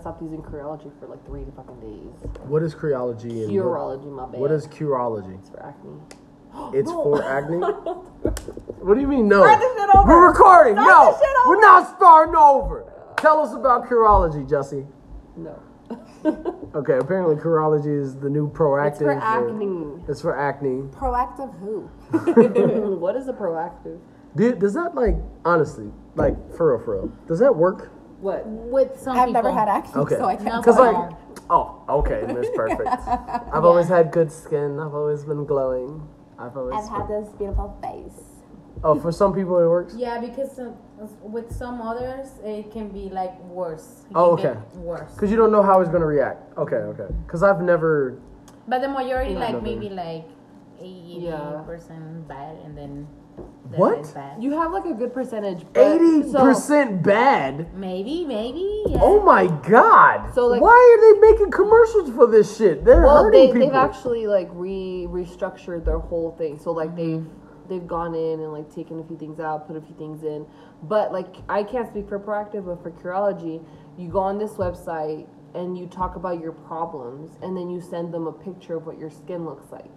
stopped using Creology for like three fucking days. What is Curology and Curology, my bad. what is Curology? It's for acne. It's for acne. What do you mean no? Start shit over. We're recording. Start no, we're not starting over. Tell us about Curology, Jessi. No. Okay, apparently Curology is the new Proactiv. it's for acne. It's for acne. Proactiv who? what is a Proactiv? Do, does that like honestly, like for real, for real? Does that work? What? With some I've people. never had acne, Okay. so I can't. Because tell like, you. oh, okay, Miss Perfect. I've always had good skin. I've always been glowing. I've always. I've had this beautiful face. oh, for some people it works. Yeah, because uh, with some others it can be like worse. It Oh, can okay. get Worse. Because you don't know how it's gonna react. Okay, okay. Because I've never. But the majority, like maybe like eighty Yeah. percent bad, and then the What? bad. You have like a good percentage. but- Eighty so- percent bad. maybe, maybe. Yeah. Oh my god! So, like- why are they making commercials for this shit? They're Well, hurting they, people. they've actually like re restructured their whole thing. So like they've Mm-hmm. they've gone in and like taken a few things out, put a few things in. But like I can't speak for Proactiv, but for Curology, you go on this website and you talk about your problems, and then you send them a picture of what your skin looks like.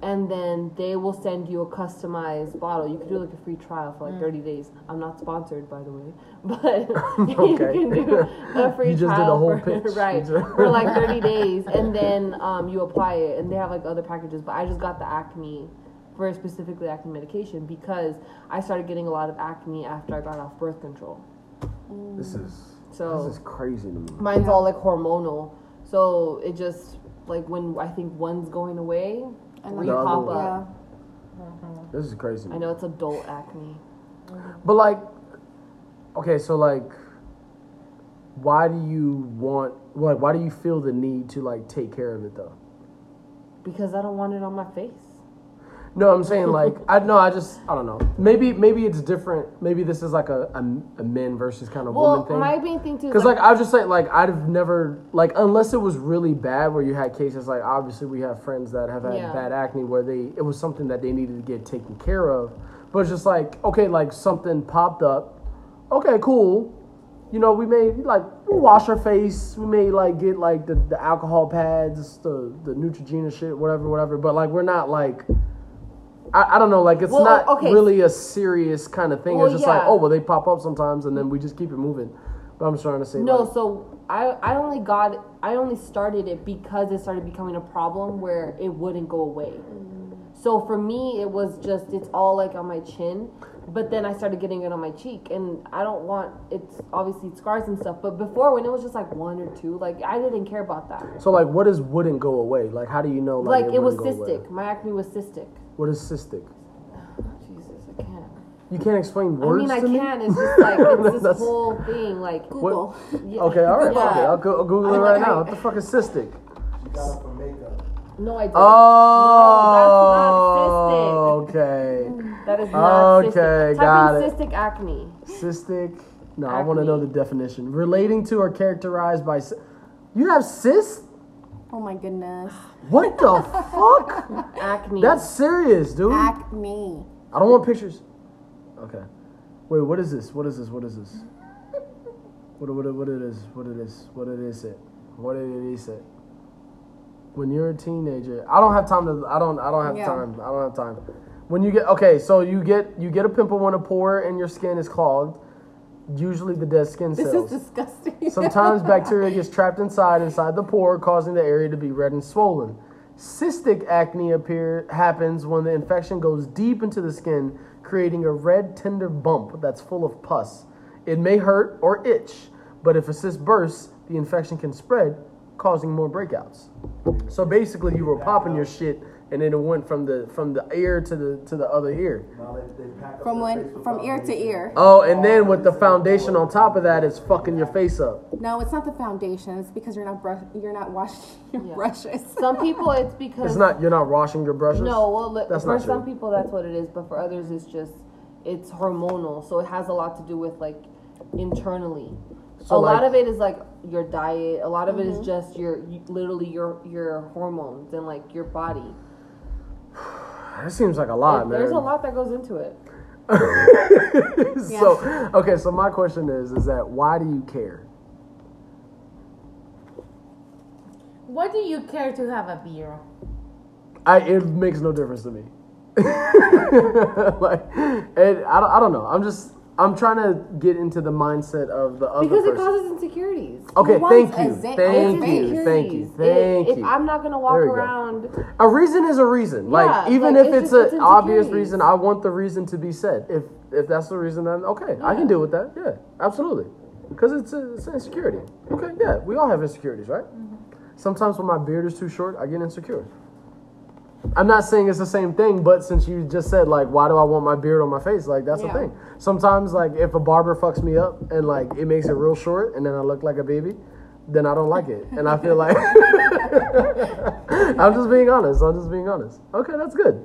And then they will send you a customized bottle. You can do like a free trial for Mm. like 30 days. I'm not sponsored, by the way, but Okay. you can do a free You just did a trial whole for, pitch. right for like 30 days, and then um, you apply it, and they have like other packages. But I just got the acne, very specifically acne medication, because I started getting a lot of acne after I got off birth control. This is So this is crazy to me. mine's all like hormonal, so it just like when I think one's going away, And we the other pop one- up. Mm-hmm. This is crazy. I know it's adult acne. Mm-hmm. But like, okay, so like, why do you want? Like, why do you feel the need to like take care of it though? Because I don't want it on my face. No, I'm saying like, I no, I just I don't know. Maybe maybe it's different. Maybe this is like a a, a men versus kind of Well, woman thing. my main thing too Because like I was just saying, like I've never like unless it was really bad where you had cases like obviously we have friends that have had Yeah. bad acne where they it was something that they needed to get taken care of, but it's just like okay like something popped up, okay cool, you know we may like we'll wash our face we may like get like the, the alcohol pads the the Neutrogena shit whatever whatever but like we're not like. I, I don't know, like it's Well, not okay. really a serious kind of thing. Well, it's just like, oh, well, they pop up sometimes, and then we just keep it moving. But I'm just trying to say, No, like, so I I only got I only started it because it started becoming a problem where it wouldn't go away. So for me, it was just it's all like on my chin, but then I started getting it on my cheek, and I don't want it's obviously scars and stuff. But before, when it was just like one or two, like I didn't care about that. So like, what is wouldn't go away? Like, how do you know? Like, Like it was go away? cystic. My acne was cystic. What is cystic? Jesus, I can't. You can't explain words. I words mean, I to me. can. It's just like it's this whole thing. Like Google. yeah, Okay, all right, yeah. okay, I'll, go, I'll Google it right I- now. What the fuck is cystic? You got it from makeup. No, I didn't. Oh, No, that's not cystic. okay, That is not Okay, cystic. Type got in it. cystic acne. cystic. No, I want to know the definition. Relating to or characterized by. cy- You have cyst? Oh my goodness. What the fuck? Acne. That's serious, dude. Acne. I don't want pictures. Okay. Wait, what is this? What is this? What is this? What what what it is? What it is? What it is it? What it is it? When you're a teenager, I don't have time to. I don't. I don't have Yeah. time. I don't have time. When you get okay, so you get you get a pimple when a pore in your skin is clogged. Usually the dead skin This cells. is disgusting. Sometimes bacteria gets trapped inside inside the pore, causing the area to be red and swollen. Cystic acne appear happens when the infection goes deep into the skin, creating a red tender bump that's full of pus. It may hurt or itch, but if a cyst bursts, the infection can spread, causing more breakouts. So basically, you were popping your shit, and then it went from the from the ear to the to the other ear. Now they, they pack From their when- from ear to ear. Oh, and then with the foundation on top of that, it's fucking your face up. No, it's not the foundation. It's because you're not brush. You're not washing your Yeah. brushes. Some people, it's because It's not you're not washing your brushes. No, well, li- That's for not some people that's what it is, but for others it's just it's hormonal, so it has a lot to do with like internally. So, a lot of it is like your diet. A lot of it Mm-hmm. is just your literally your your hormones and like your body. That seems like a lot, It- man. there's a lot that goes into it. so okay, so my question is, is that why do you care? Why do you care to have a beer? I it makes no difference to me. like, it, I don't, I don't know. I'm just I'm trying to get into the mindset of the other Because it causes insecurities. okay, thank you, thank you, thank you, thank if, you. If I'm not gonna walk we go. around, A reason is a reason. Like Yeah, even like, if it's it's, an obvious reason, I want the reason to be said. If if that's the reason, then okay, I can deal with that. Yeah, absolutely. Because it's a, it's an insecurity. Okay, yeah, we all have insecurities, right? Mm-hmm. Sometimes when my beard is too short, I get insecure. I'm not saying it's the same thing, but since you just said like, why do I want my beard on my face? Like that's Yeah. the thing. Sometimes like if a barber fucks me up and like it makes it real short, and then I look like a baby, then I don't like it, and I feel like I'm just being honest. I'm just being honest. Okay, that's good.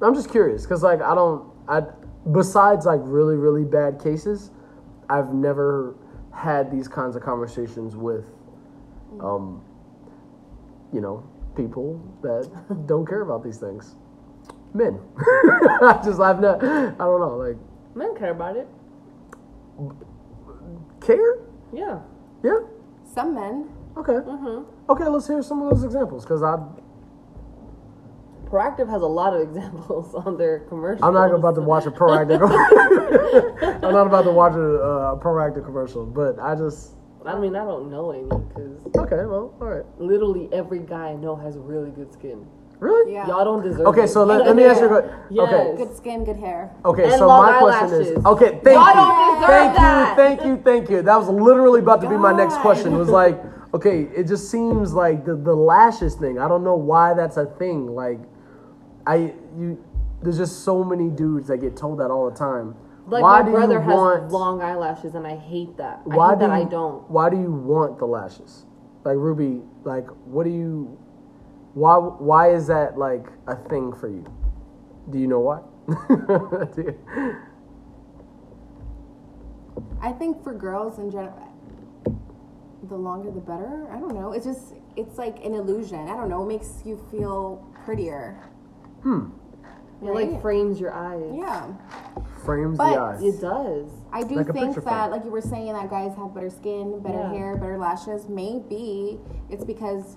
I'm just curious because like I don't I besides like really really bad cases, I've never had these kinds of conversations with, um, you know, people that don't care about these things. Men. I just I've not I don't know like men care about it. care. Yeah. Yeah. Some men. Okay. Okay. Let's hear some of those examples because I Proactiv has a lot of examples on their commercials. I'm not about to watch a Proactiv. I'm not about to watch a uh, Proactiv commercial, but I just I mean, I don't know any because okay. Well, all right. literally every guy I know has really good skin. Really? Yeah. Y'all don't deserve. Okay, it. so let, let me ask you a question. Yes. Okay. Good skin, good hair. Okay, And so long my question is okay. Thank Y'all you, don't deserve thank that. you, thank you, thank you. That was literally about to be my next God. question. Was like, okay, it just seems like the the lashes thing. I don't know why that's a thing. Like, I you, there's just so many dudes that get told that all the time. Like why my do brother you has want? long eyelashes, and I hate that. I why hate do that you, I don't. Why do you want the lashes? Like Ruby, like what do you? Why why is that like a thing for you? Do you know why? Do you- I think for girls in general, the longer the better. I don't know. It's just it's like an illusion. I don't know. It makes you feel prettier. Hmm. It like frames your eyes. Yeah. frames But the eyes. It does. I do Like think that, frame. like you were saying, that guys have better skin, better Yeah. hair, better lashes. Maybe it's because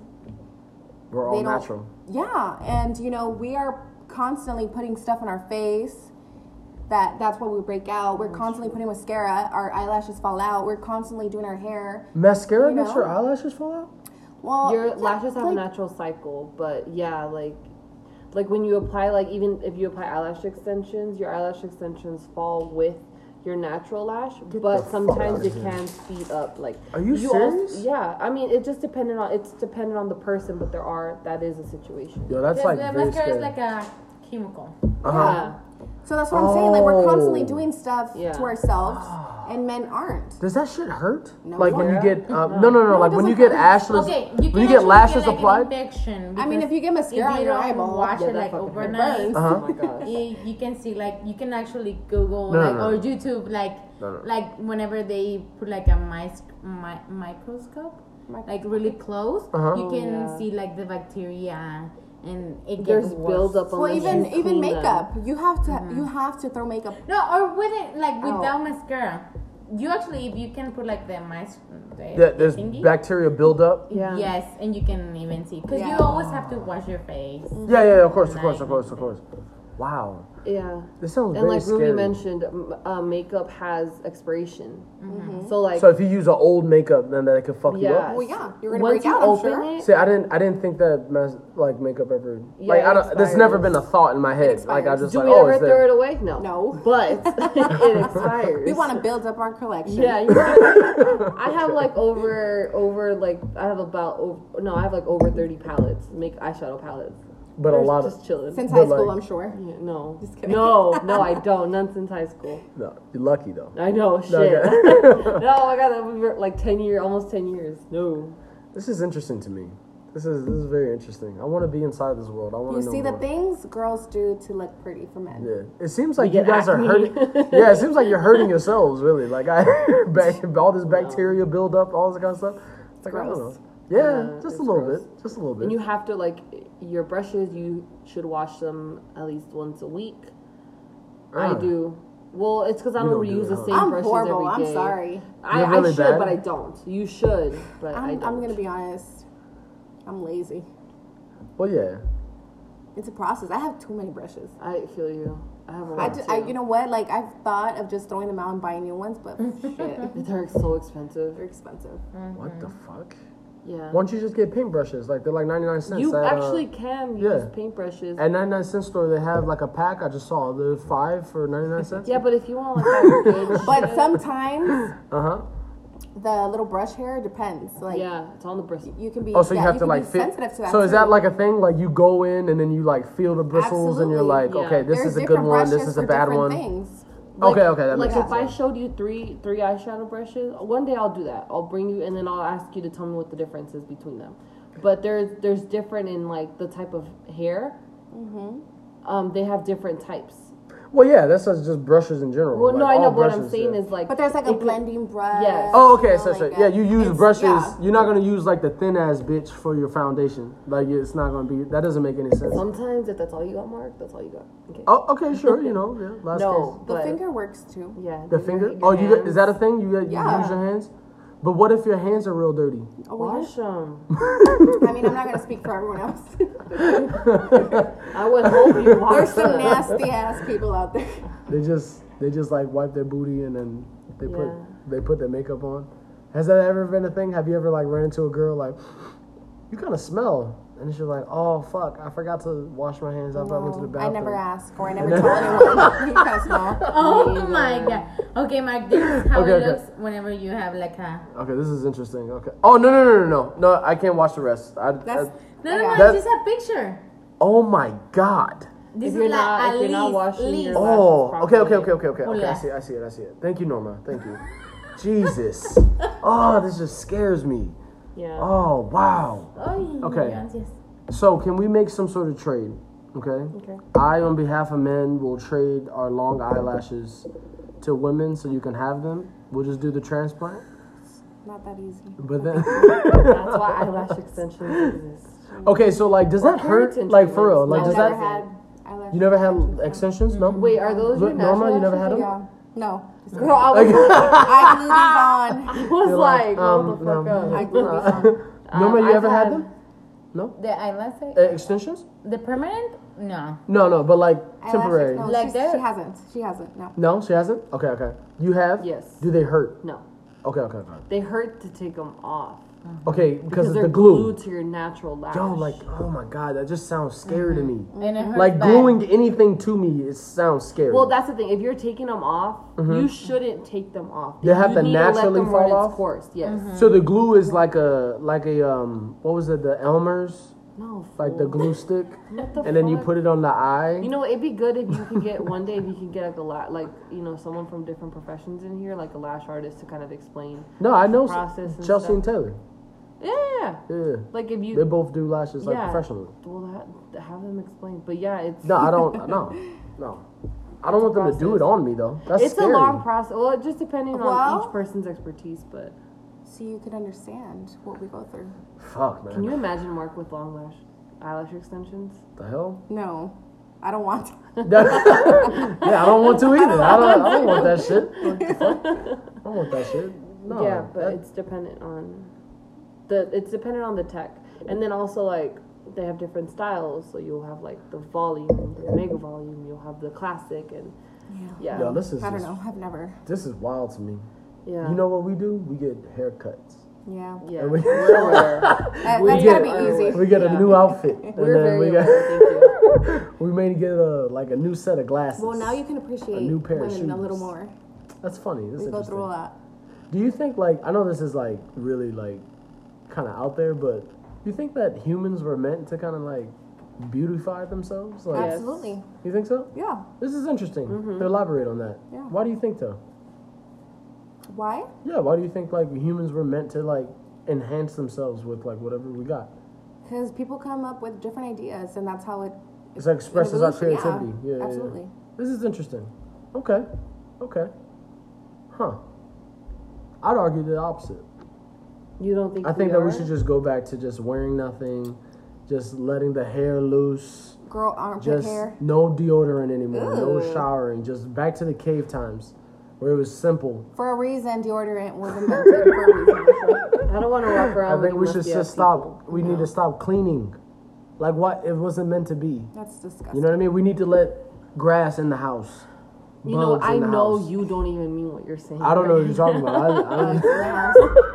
We're all natural. Yeah, and you know we are constantly putting stuff on our face. That that's why we break out. We're constantly putting mascara. Our eyelashes fall out. We're constantly doing our hair. Mascara You makes your eyelashes fall out. Well, Your yeah, lashes have a natural cycle, but yeah, like like when you apply like even if you apply eyelash extensions, your eyelash extensions fall with your natural lash, the but sometimes outta it here. can speed up. Like Are you also- serious? yeah, I mean it just depended on it's dependent on the person, but there are that is a situation. Yo, that's Yes, like the very mascara is scary. like a chemical. uh-huh. Yeah. So that's what I'm saying. Like we're constantly Oh. doing stuff Yeah. to ourselves, and men aren't. Does that shit hurt? No. Like when you get uh, no no no, No, like it when you doesn't get hurt. ashes Okay, you when can you get actually lashes get, like, applied. An infection I mean, because if you get mascara on you your don't eyeball, wash Yeah, it that like fucking hurts. overnight, Uh-huh. Oh my gosh. you, you can see like you can actually Google No, no, like no. or YouTube like No, no. like whenever they put like a mic- mi- microscope like really close, Uh-huh. you can Yeah. see like the bacteria and it There's gets worse. buildup on Well, the even even clean them. makeup, you have to you mm-hmm. have to throw makeup. No, or with it like Oh. without mascara. You actually, if you can put like the mice, the, Yeah, there's thingy, bacteria buildup. Yeah. Yes, and you can even see because Yeah. you always have to wash your face. Yeah, yeah, of course, of course, of course, of course. Wow, Yeah. this sounds And like scary. Ruby mentioned, uh, makeup has expiration. Mm-hmm. So like so if you use an old makeup, then that could fuck you yeah. up. Well, yeah, you're gonna Once break you out, I'm open sure. it, See, I didn't, I didn't think that mas- like makeup ever. Yeah, like I don't. That's never been expires. a thought in my head. Like I just do like, we oh, ever it's throw there. it away? No. No. But it expires. We want to build up our collection. Yeah, you I have like over over like I have about over, no, I have like over thirty palettes, make eyeshadow palettes. But a They're lot just of chilling. Since high school, like- I'm sure. Yeah, no, Just kidding. no, no, I don't. None since high school. no, you're lucky though. I know, shit. Okay. no, oh I got that we were like ten year, almost ten years. No, This is interesting to me. This is this is very interesting. I want to be inside this world. I want to know see the things girls do to look pretty for men. Yeah, it seems like you get guys are hurting. Yeah, it seems like you're hurting yourselves. Really, like I all this bacteria build up, all this kind of stuff. It's like I don't know. Yeah, Yeah, just a little gross. bit, just a little bit. and you have to like your brushes. You should wash them at least once a week. I Ah. do. Well, it's because I don't, don't reuse it, the huh? same I'm brushes horrible. every I'm sorry. I, You're really I should, bad? but I don't. You should, but I I'm, don't. I'm gonna be honest. I'm lazy. Well, yeah. It's a process. I have too many brushes. I feel you. I have a lot ju- too. I, you know what? Like I've thought of just throwing them out and buying new ones, but shit, They're so expensive. they're expensive. What the fuck? Yeah. Why don't you just get paintbrushes? Like they're like ninety nine cents. You at, uh, actually can use yeah. paintbrushes. at ninety nine cent store they have like a pack. I just saw there's five for ninety nine cents. yeah, but if you want like that But sometimes Uh huh. the little brush hair depends. Like yeah, it's on the bristle. you can be. Oh, so you yeah, have to like fit. sensitive to that. so is that like a thing? Like you go in and then you like feel the bristles and you're like, Yeah. okay, this There's is a good one. This is a bad one. Things. Okay, okay, that like makes if sense. I showed you three three eyeshadow brushes, one day I'll do that. I'll bring you and then I'll ask you to tell me what the difference is between them. But there's there's different in like the type of hair. Mm-hmm. Um, they have different types. Well, yeah, that's just just brushes in general. Well, like no, I know. What I'm saying yeah. is like, But there's like a it could- blending brush. Yes. Oh, okay, so, know, so like yeah, you use brushes. yeah. You're not gonna use like the thin ass bitch for your foundation. Like it's not gonna be. That doesn't make any sense. Sometimes if that's all you got, Mark, that's all you got. Okay. Oh, okay, sure. You know, yeah. Last no, case. The finger works too. yeah, The oh, your- finger. your Oh, you got, is that a thing? You, got, you Yeah. use your hands. But what if your hands are real dirty? Oh, well, Wash them. I mean, I'm not gonna speak for everyone else. I would hope you wash There's some nasty ass people out there. They just they just like wipe their booty and then they put they put their makeup on. Has that ever been a thing? Have you ever like ran into a girl like you kind of smell, and she's like, oh fuck, I forgot to wash my hands after I went to the No, I bathroom. never ask or I never told anyone. you kind of small. Oh my god. Okay, Mark, this is how Okay, it okay. looks whenever you have like a. Okay, this is interesting. Okay. Oh no no no no no no! I can't watch the rest. I, That's I- No, no, no, it's just a picture. oh my god. This If is you're like not- at if you're not least, washing least. your- Oh, Lashes okay, okay, okay, okay, okay. Okay, I see, it, I see it, I see it. Thank you, Norma. Thank you. Jesus. Oh, this just scares me. Yeah. Oh, wow. Ay, Okay. gracias. So, can we make some sort of trade? Okay. Okay. I, on behalf of men, will trade our long eyelashes to women so you can have them. We'll just do the transplant. Not that easy. But then, That's why eyelash extensions exist. okay, so like, does that hurt? Like for real? Like, treatments. does I've that? never had eyelash You never had extensions, no. Wait, are those your Look, Norma, you never had them? Yeah. No. Girl, I was, I glue these on. I was You're like, um, hold the fuck no. I up. glue these on. Norma, you I've ever had had- them? No. The eyelash, Uh, extensions? the permanent? No. No, no, but like Eyelashes, temporary. No, Like she's- that? she hasn't. She hasn't. No. No, she hasn't. Okay, okay. You have? Yes. Do they hurt? No. Okay, okay, okay. They hurt to take them off. Uh-huh. Okay, because Because it's they're the glue. glued to your natural lash. Yo, like, oh my god, that just sounds scary to mm-hmm. me. And it hurts Like bad. gluing anything to me, it sounds scary. Well, that's the thing. If you're taking them off, mm-hmm. you shouldn't take them off. They have to need naturally let them fall run off? Its course. Yes. Mm-hmm. so the glue is like a like a um what was it the Elmer's No. like the glue stick, What the and then you put it on the eye. You know, it'd be good if you can get one day if you can get like a la- like you know someone from different professions in here, like a lash artist, to kind of explain. no, I know s- process and Chelsea stuff. and Taylor. Yeah, yeah. Yeah, Like if you. they both do lashes like Yeah. professionally. well that, have them explain. But yeah, it's No, I don't. No, no. I don't want them to do it on me though. That's it's scary. a long process. Well, it just depending on each person's expertise. But So you could understand what we go through. Fuck man. can you imagine Mark with long lash eyelash extensions? the hell? No. I don't want. to. yeah, I don't want to either. I don't. I don't want that shit. What the fuck? I don't want that shit. No. yeah, but that- it's dependent on the it's dependent on the tech, and then also like they have different styles. So you'll have like the volume, the mega volume. You'll have the classic, and yeah, Yo, this is I don't just- know. I've never. This is wild to me. yeah. You know what we do? We get haircuts. Yeah. yeah, we- That, We that's get gotta be easy. We get a new outfit. We're then very we got, aware. Thank you. we may get a like a new set of glasses. Well, now you can appreciate a new pair of shoes. a little more. That's funny. That's We go through a lot. Do you think like I know this is like really like kind of out there, but you think that humans were meant to kind of like beautify themselves? Like, Yes. Absolutely. you think so? Yeah. This is interesting. Mm-hmm. Elaborate on that. Yeah. Why do you think so? Why? Yeah. Why do you think like humans were meant to like enhance themselves with like whatever we got? Because people come up with different ideas, and that's how it. It's like expresses our creativity. Yeah, yeah, yeah. absolutely. This is interesting. Okay. Okay. Huh. I'd argue the opposite. You don't think? I think we that we should just go back to just wearing nothing, just letting the hair loose, Girl armpit just hair. no deodorant anymore, no showering, just back to the cave times. where it was simple. For a reason, deodorant was invented for a reason. I don't want to walk around. I think we should just stop. people. We need to stop cleaning. Like what? It wasn't meant to be. That's disgusting. You know what I mean? We need to let grass in the house. You know, I know house. you don't even mean what you're saying. I don't know what you're talking about. I, I,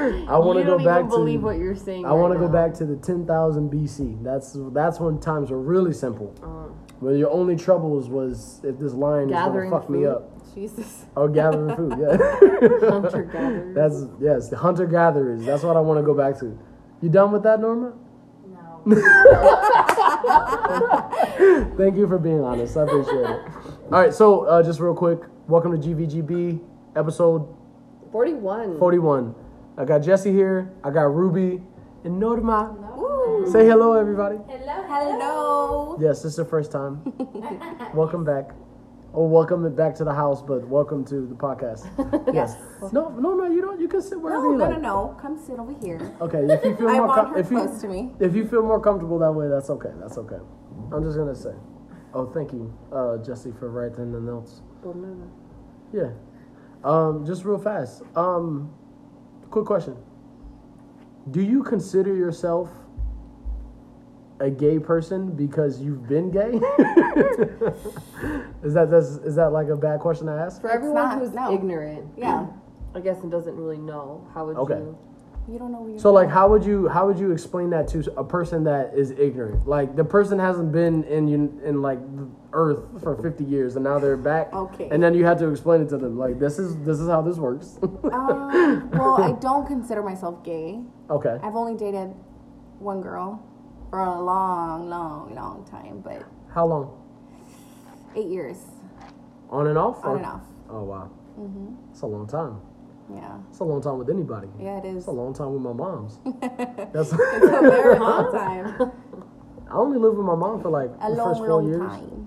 I want to go back even believe to. what you're saying. I want to go back to the 10,000 BC. That's that's when times were really simple. Uh, Where your only troubles was if this lion is gonna Gathering fuck me up. Jesus. Or gathering food. Yeah. Hunter gatherers. That's yes, the hunter gatherers. That's what I want to go back to. You done with that, Norma? No. Thank you for being honest. I appreciate it. All right, so uh, just real quick, welcome to GVGB episode 41. 41. I got Jessi here. I got Ruby and Norma. Woo. Say hello, everybody. Hello. Hello. Yes, this is the first time. welcome back. Or welcome back to the house, but welcome to the podcast. Yes. No, no, no. you don't. You can sit wherever No, you no, like. no, no. no. Come sit over here. Okay, if you feel I more want com- her if you close to me. if you feel more comfortable that way, that's okay. That's okay. I'm just gonna say. Oh, thank you, uh, Jessi, for writing the notes. Yeah. Um, just real fast. Um, quick question. Do you consider yourself a gay person because you've been gay? is that that's, is that like a bad question to ask? For It's everyone not, who's no. ignorant, Yeah. I guess, and doesn't really know, how would Okay. you? You don't know where you're So like how would you how would you explain that to a person that is ignorant? Like the person hasn't been in in, in like the earth for 50 years and now they're back. Okay. And then you had to explain it to them like this is this is how this works. Um, well, I don't consider myself gay. okay. I've only dated one girl for a long, long, long time, but How long? eight years On and off? on or- and off. Oh wow. hmm It's a long time. Yeah. It's a long time with anybody. Yeah, it is. It's a long time with my mom's. That's It's a very long time. I only lived with my mom for like A the long, first four long years. time.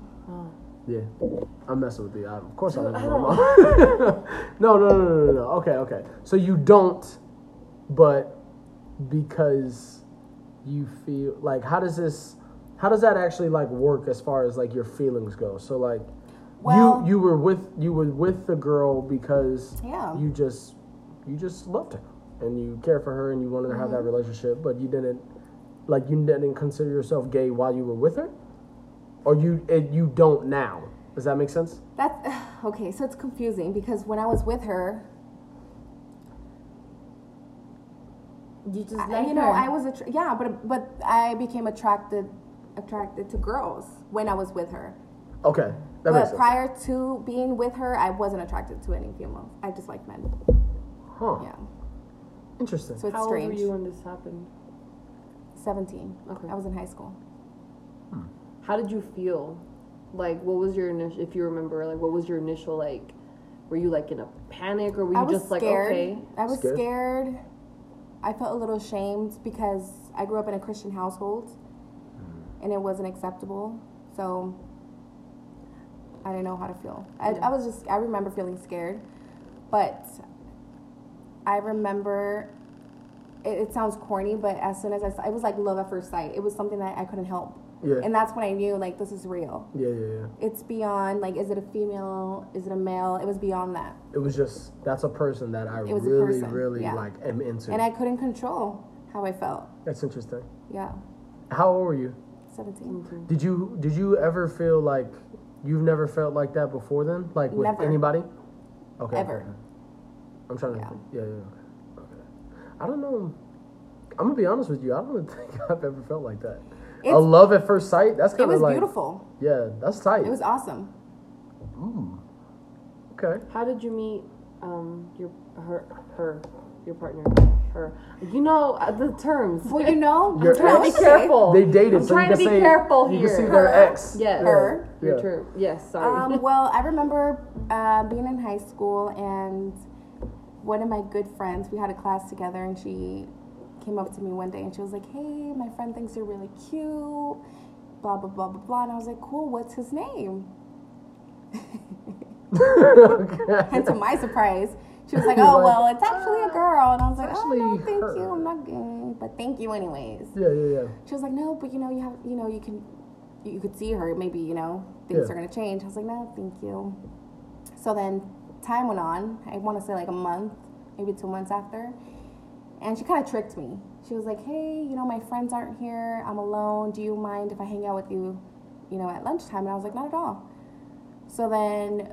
Yeah, I'm messing with you. I, of course I live with my mom. no, no, no, no, no, no. Okay, okay. So you don't, but because you feel like how does this, how does that actually like work as far as like your feelings go? So like, Well- you you were with you were with the girl because Yeah. you just you just loved her and you care for her and you wanted to have that mm-hmm. relationship, but you didn't like you didn't consider yourself gay while you were with her, or you it, you don't now. Does that make sense? That's okay. So it's confusing because when I was with her, You just I- like you know, her. I was attra- yeah, but but I became attracted attracted to girls when I was with her. Okay, that makes but sense. prior to being with her, I wasn't attracted to any females. I just liked men. Huh? Yeah. Interesting. So it's How strange. old were you when this happened? Seventeen. Okay. I was in high school. Hmm. How did you feel? Like, what was your initial? If you remember, like, what was your initial like? Were you like in a panic, or were you I was just like, okay? I was Scared? scared. I felt a little ashamed because I grew up in a Christian household hmm. and it wasn't acceptable. So I didn't know how to feel. I, I was just, I remember feeling scared. But I remember, it, it sounds corny, but as soon as I saw, it was like love at first sight. It was something that I couldn't help. Yeah. And that's when I knew, like, this is real. Yeah, yeah, yeah. It's beyond, like, is it a female? Is it a male? It was beyond that. It was just that's a person that I It was really, really yeah. like am into. And I couldn't control how I felt. That's interesting. Yeah, How old were you? 17. Did you did you ever feel like you've never felt like that before then? Like with Never. anybody? Okay. Ever. Okay. I'm trying to Yeah. think. Yeah, yeah. Okay. okay. I don't know. I'm gonna be honest with you. I don't think I've ever felt like that. a love at first sight. That's kind of It was like beautiful. yeah. That's tight. It was awesome. okay. How did you meet um your her her your partner her? You know uh, the terms. Well, you know, Your I'm trying ex? to be careful. They dated, I'm so trying to be say careful you here. can see their ex. Yes. Her. Your Yeah. term. Yes. Sorry. Um, well, I remember uh, being in high school and one of my good friends, we had a class together, and she came up to me one day and she was like, "Hey, my friend thinks you're really cute." Blah blah blah blah blah. And I was like, "Cool. What's his name?" okay. And to my surprise, she was like, "Oh Like, well, it's actually a girl." And I was like, "Oh no, thank her." you. I'm not gay, but thank you anyways." Yeah, yeah, yeah. She was like, "No, but you know, you have, you know, you can, you could see her. Maybe you know, things Yeah. are gonna change." I was like, "No, thank you." So then, time went on. I want to say like a month, maybe two months after, and she kind of tricked me. She was like, "Hey, you know, my friends aren't here. I'm alone. Do you mind if I hang out with you, you know, at lunchtime?" And I was like, "Not at all." So then,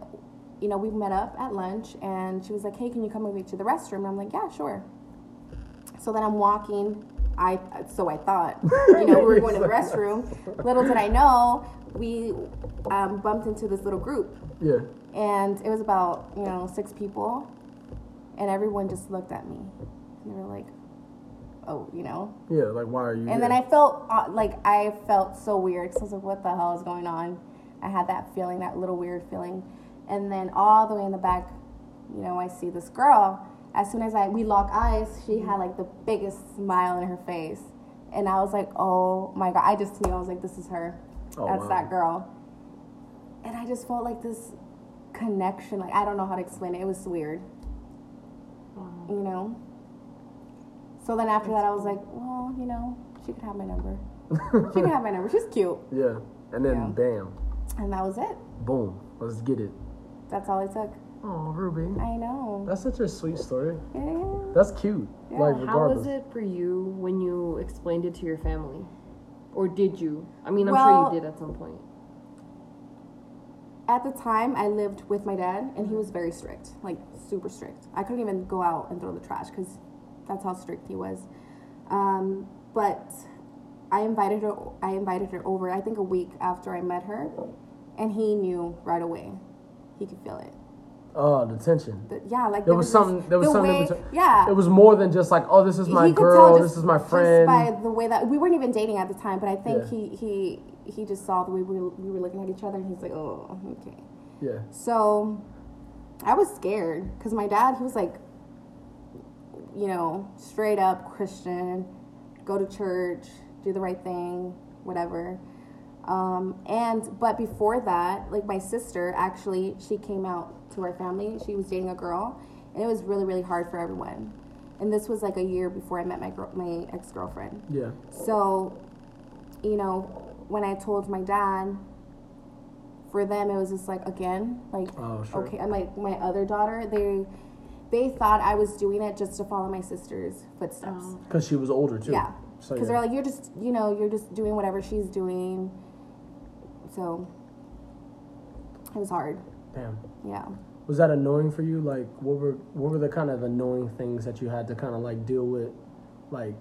you know, we met up at lunch, and she was like, "Hey, can you come with me to the restroom?" And I'm like, "Yeah, sure." So then I'm walking. I so I thought, you know, we were going to the restroom. Little did I know, we um, bumped into this little group, Yeah. And it was about you know six people, and everyone just looked at me, and they were like, "Oh, you know." Yeah. Like, why are you? And then? I felt uh, like I felt so weird. So I was like, "What the hell is going on?" I had that feeling, that little weird feeling, and then all the way in the back, you know, I see this girl. As soon as I we lock eyes, she had like the biggest smile in her face, and I was like, "Oh my god!" I just knew I was like, "This is her. Oh, That's wow. that girl." And I just felt like this connection. Like I don't know how to explain it. It was weird, you know. So then after that, I was like, "Well, you know, she could have my number." she could have my number. She's cute. yeah. And then Yeah. bam, And that was it. boom. Let's get it. That's all it took. Oh, Ruby. I know. That's such a sweet story. Yeah. That's cute. Yeah. Like How was it for you when you explained it to your family? Or did you? I mean, I'm Well- sure you did at some point. At the time, I lived with my dad, and he was very strict, like super strict. I couldn't even go out and throw the trash because that's how strict he was. Um, but I invited her. I invited her over. I think a week after I met her, and he knew right away. He could feel it. Oh, the tension. The- yeah, like There was this- something. There was the something. way- between- yeah, It was more than just like, oh, this is my girl. just, this is my just friend. by the way that we weren't even dating at the time, but I think Yeah. he he he just saw the way we were, we were looking at each other, and he's like, oh, okay. yeah. So I was scared because my dad, he was like, you know, straight up Christian, go to church, do the right thing, whatever. Um, and but before that, like my sister actually, she came out to our family. She was dating a girl, and it was really really hard for everyone. And this was like a year before I met my girl, my ex girlfriend. Yeah. So, you know, when I told my dad, for them it was just like again, like Oh, sure. okay, and like my other daughter, they they thought I was doing it just to follow my sister's footsteps. Oh. Because she was older too. Yeah, So because yeah. they're like, you're just, you know, you're just doing whatever she's doing. So it was hard. Damn. Yeah. Was that annoying for you? Like, what were what were the kind of annoying things that you had to kind of like deal with, like,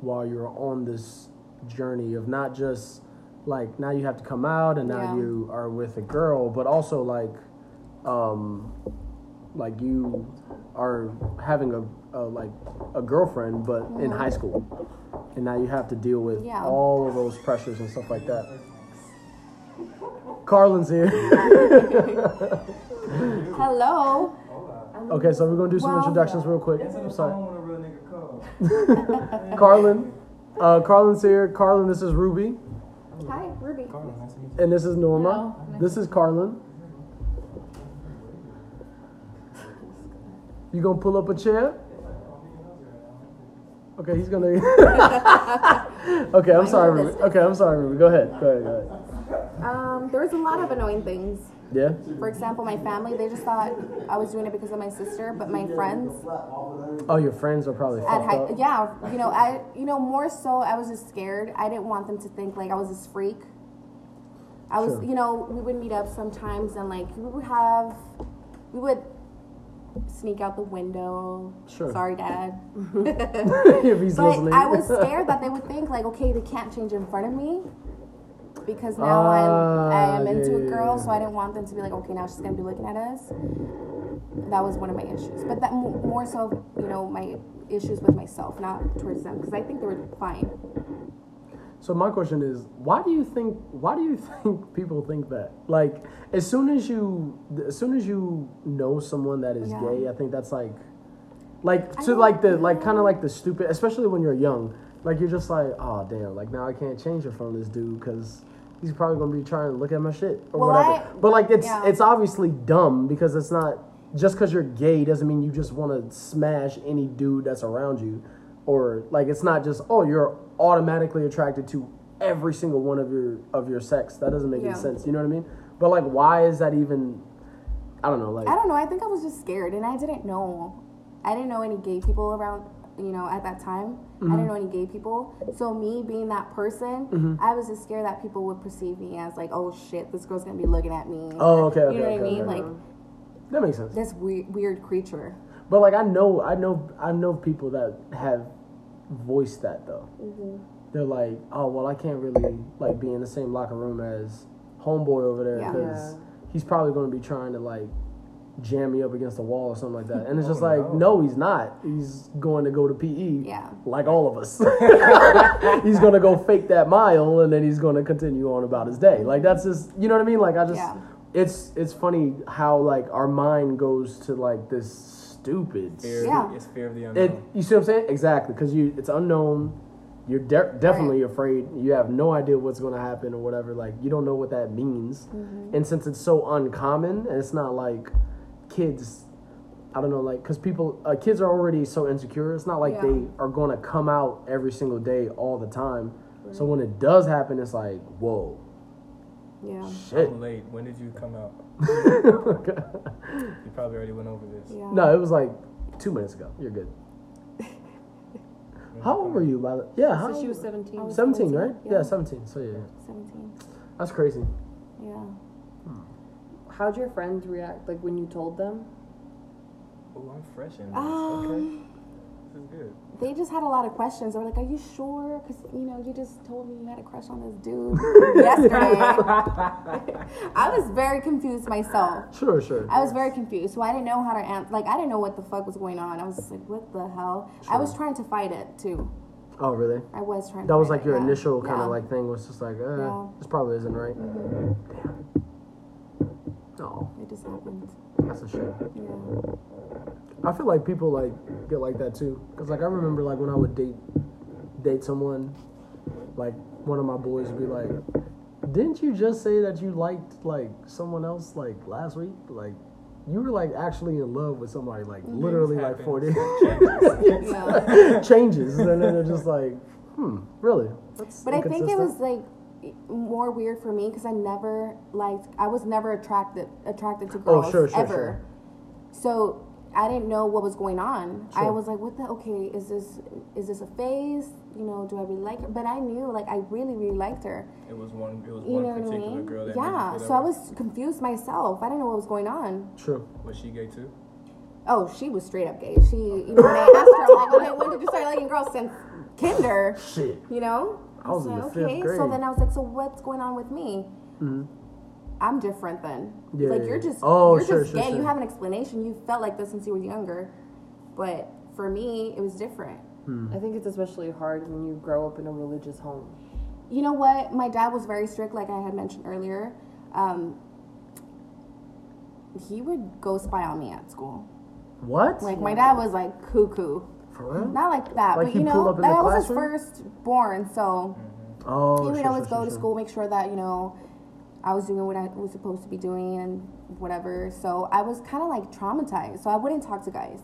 while you were on this journey of not just like now you have to come out and now Yeah. you are with a girl, but also like, um, like you are having a, a like a girlfriend, but in high school, and now you have to deal with Yeah. all of those pressures and stuff like that. Carlin's here. Hello. Okay, so we're gonna do some Well- introductions real quick. Answer I'm the sorry. a nigga. Carlin. Uh, Carlin's here. Carlin, this is Ruby. Hi, Ruby. Carlin, nice to meet And this is Norma. Hello. This is Carlin. You gonna pull up a chair? Okay, he's gonna. okay, I'm sorry, Ruby. Okay, I'm sorry, Ruby. Go ahead. Go ahead. Go ahead. Um, there was a lot of annoying things. Yeah. For example, my family, they just thought I was doing it because of my sister, but my friends Oh, your friends are probably at high, up. yeah, you know, I, you know, more so, I was just scared. I didn't want them to think like I was this freak. I was, Sure. you know, we would meet up sometimes and like we would have, we would sneak out the window. Sure. Sorry, Dad. if he's But listening. I was scared that they would think like, okay, they can't change in front of me because now Ah, I'm I am into yeah, a girl, yeah. so I didn't want them to be like, okay, now she's gonna be looking at us. That was one of my issues, but that more so, you know, my issues with myself, not towards them, because I think they were fine. So my question is, why do you think why do you think people think that? Like as soon as you as soon as you know someone that is Yeah. gay, I think that's like like to like the like kind of like the stupid, especially when you're young. Like you're just like, oh damn, like now I can't change it from this dude because he's probably gonna be trying to look at my shit or Well, whatever. I- but like it's yeah. it's obviously dumb because it's not just because you're gay doesn't mean you just want to smash any dude that's around you, or like it's not just oh you're automatically attracted to every single one of your of your sex. That doesn't make Yeah. any sense. You know what I mean? But like, why is that even? I don't know, like I don't know. I think I was just scared, and I didn't know. I didn't know any gay people around. You know, at that time, I Mm-hmm. didn't know any gay people. So me being that person, Mm-hmm. I was just scared that people would perceive me as like, oh shit, this girl's gonna be looking at me. Oh, okay, okay, You know what okay, I mean? okay. Like that makes sense. this weird, weird creature. But like I know, I know, I know people that have voiced that though. Mm-hmm. They're like, oh well, I can't really like be in the same locker room as homeboy over there Yeah. because Yeah. he's probably going to be trying to like jam me up against the wall or something like that. And it's just Oh, like, no. no, he's not. He's going to go to PE. Yeah. Like all of us. he's going to go fake that mile and then he's going to continue on about his day. Like that's just, you know what I mean? Like I just, Yeah. it's it's funny how like our mind goes to like this stupid. Fear, Yeah. It's fear of the It, unknown. you see what I'm saying? Exactly, because you it's unknown. You're de- definitely afraid. You have no idea what's going to happen or whatever. Like you don't know what that means. Mm-hmm. And since it's so uncommon, and it's not like kids. I don't know, like because people, uh, kids are already so insecure. It's not like Yeah. they are going to come out every single day all the time. So when it does happen, it's like, whoa, Yeah. shit. I'm late. When did you come out? You probably already went over this. Yeah. no, it was like two minutes ago. You're good. How old were you, Lila? Yeah, how So she was old- 17. Was 17, 17, right? yeah. Yeah, 17. So yeah, Seventeen. that's crazy. Yeah. How'd your friends react, like when you told them? Oh, I'm fresh in this. Um, okay. This is good. They just had a lot of questions. They were like, "Are you sure? Because you know, you just told me you had a crush on this dude yesterday." I was very confused myself. Sure, sure. I was very confused, so I didn't know how to answer. Like, I didn't know what the fuck was going on. I was just like, "What the hell?" I was trying to fight it too. Oh, really? I was trying. That was like it, your yeah. initial kind Yeah. of like thing was just like, uh, Yeah. Mm-hmm. this probably isn't right. Damn. Oh, It just happened. that's a shame. Yeah. I feel like people like get like that too, cause like I remember like when I would date date someone, like one of my boys would be like, "Didn't you just say that you liked like someone else like last week? Like you were like actually in love with somebody like Mm-hmm. literally like Happens. forty Yeah. changes, and then they're just like, hmm, really? That's But I think it was like more weird for me because I never liked. I was never attracted attracted to Oh, girls sure, sure, ever. sure. So I didn't know what was going on. I was like, "What the? Okay, is this is this a phase? You know, do I really like her?" But I knew, like, I really, really liked her. It was one. It was You one know what I particular mean? girl that. yeah. made you feel So I was confused myself. I didn't know what was going on. true. Was she gay too? Oh, she was straight up gay. She, you know, when I asked her, I'm like, okay, when did you start liking girls? Since kinder, Shit. you know? I was in like, the fifth okay. So then I was like, so what's going on with me? I'm different then. Yeah, like yeah, you're just, Oh, you're sure, just sure, gay. You have an explanation. You felt like this since you were younger, but for me, it was different. I think it's especially hard when you grow up in a religious home. You know what? My dad was very strict, like I had mentioned earlier. Um, he would go spy on me at school. What? Like my dad was like cuckoo. For real? Not like that, Like but you know, that was his first born, so Oh, he would sure, always sure, go sure, to school, make sure that you know I was doing what I was supposed to be doing and whatever. So I was kind of like traumatized. So I wouldn't talk to guys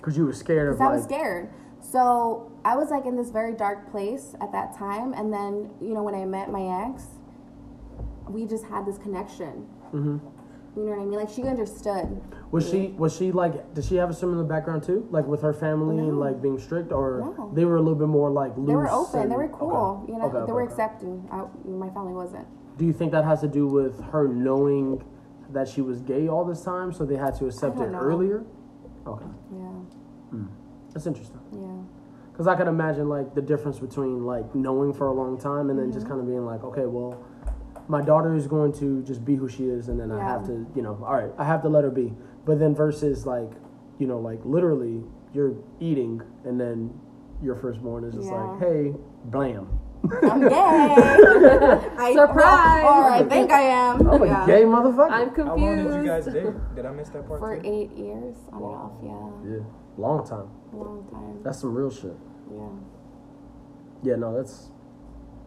Cause you were scared of because I was scared. So I was like in this very dark place at that time, and then you know when I met my ex, we just had this connection. Mhm. You know what I mean? Like she understood. Was she was she like? Did she have a similar background too? Like with her family and like being strict, or No. they were a little bit more like loose. They were open. and- They were cool. Okay. You know, Okay, they okay, were accepting. I, my family wasn't. Do you think that has to do with her knowing that she was gay all this time, so they had to accept it know. earlier? Okay, Yeah, that's interesting. yeah. Because I could imagine like the difference between like knowing for a long time and then Mm-hmm. just kind of being like, okay, well, my daughter is going to just be who she is, and then I have to, you know, all right, I have to let her be. But then versus like, you know, like literally you're eating and then your firstborn is just Yeah. like, hey, blam. I'm gay. I, Surprise! Or I think I am. I'm yeah. a gay motherfucker. I'm confused. How long did you guys date? Did I miss that part For too? eight years, on and off. Yeah, yeah, long time. long time. That's some real shit. Yeah. Yeah, no, that's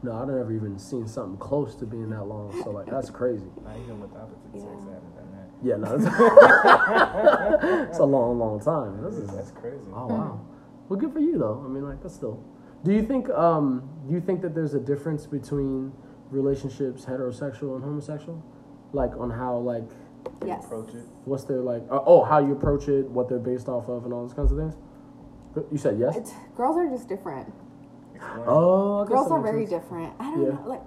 no. I've never even seen something close to being that long. So like, that's crazy. Not even with opposite sex, Yeah. I haven't done that. Yeah, no, it's, it's a long, long time. This is That's crazy. oh wow. Well, good for you though. I mean, like that's still. Do you think um do you think that there's a difference between relationships heterosexual and homosexual, like on how like Yes. Approach it. What's their like? Uh, oh, how you approach it, what they're based off of, and all those kinds of things. You said yes. It's, girls are just different. Explain. Oh, I Girls are very sense. different. I don't Yeah. know, like.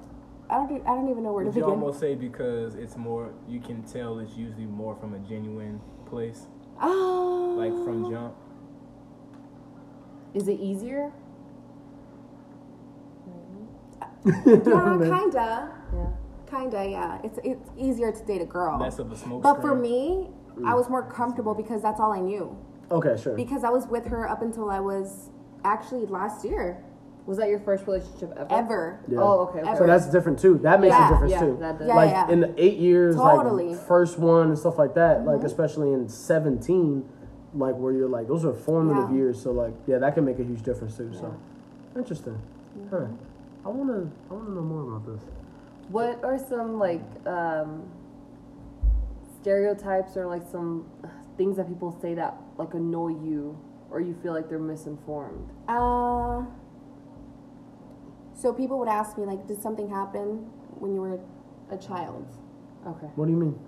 I don't. I don't even know where to Would you almost say because it's more, you can tell it's usually more from a genuine place, Oh. like from jump. Is it easier? Yeah, kinda. Yeah. Kinda. Yeah. It's it's easier to date a girl. Less of a smoke But for screen. me, I was more comfortable because that's all I knew. Okay, sure. Because I was with her up until I was actually last year. Was that your first relationship ever? Ever. Yeah. Oh, okay. okay. So that's different too. That makes Yeah, a difference yeah, too. that does. Yeah, like yeah. in the eight years, Totally. like first one and stuff like that. Like especially in seventeen, like where you're like those are formative Yeah. years. So like yeah, that can make a huge difference too. So interesting. Huh. I wanna I wanna know more about this. What are some like um, stereotypes or like some things that people say that like annoy you or you feel like they're misinformed? Uh, so people would ask me like, did something happen when you were a child? Okay. What do you mean?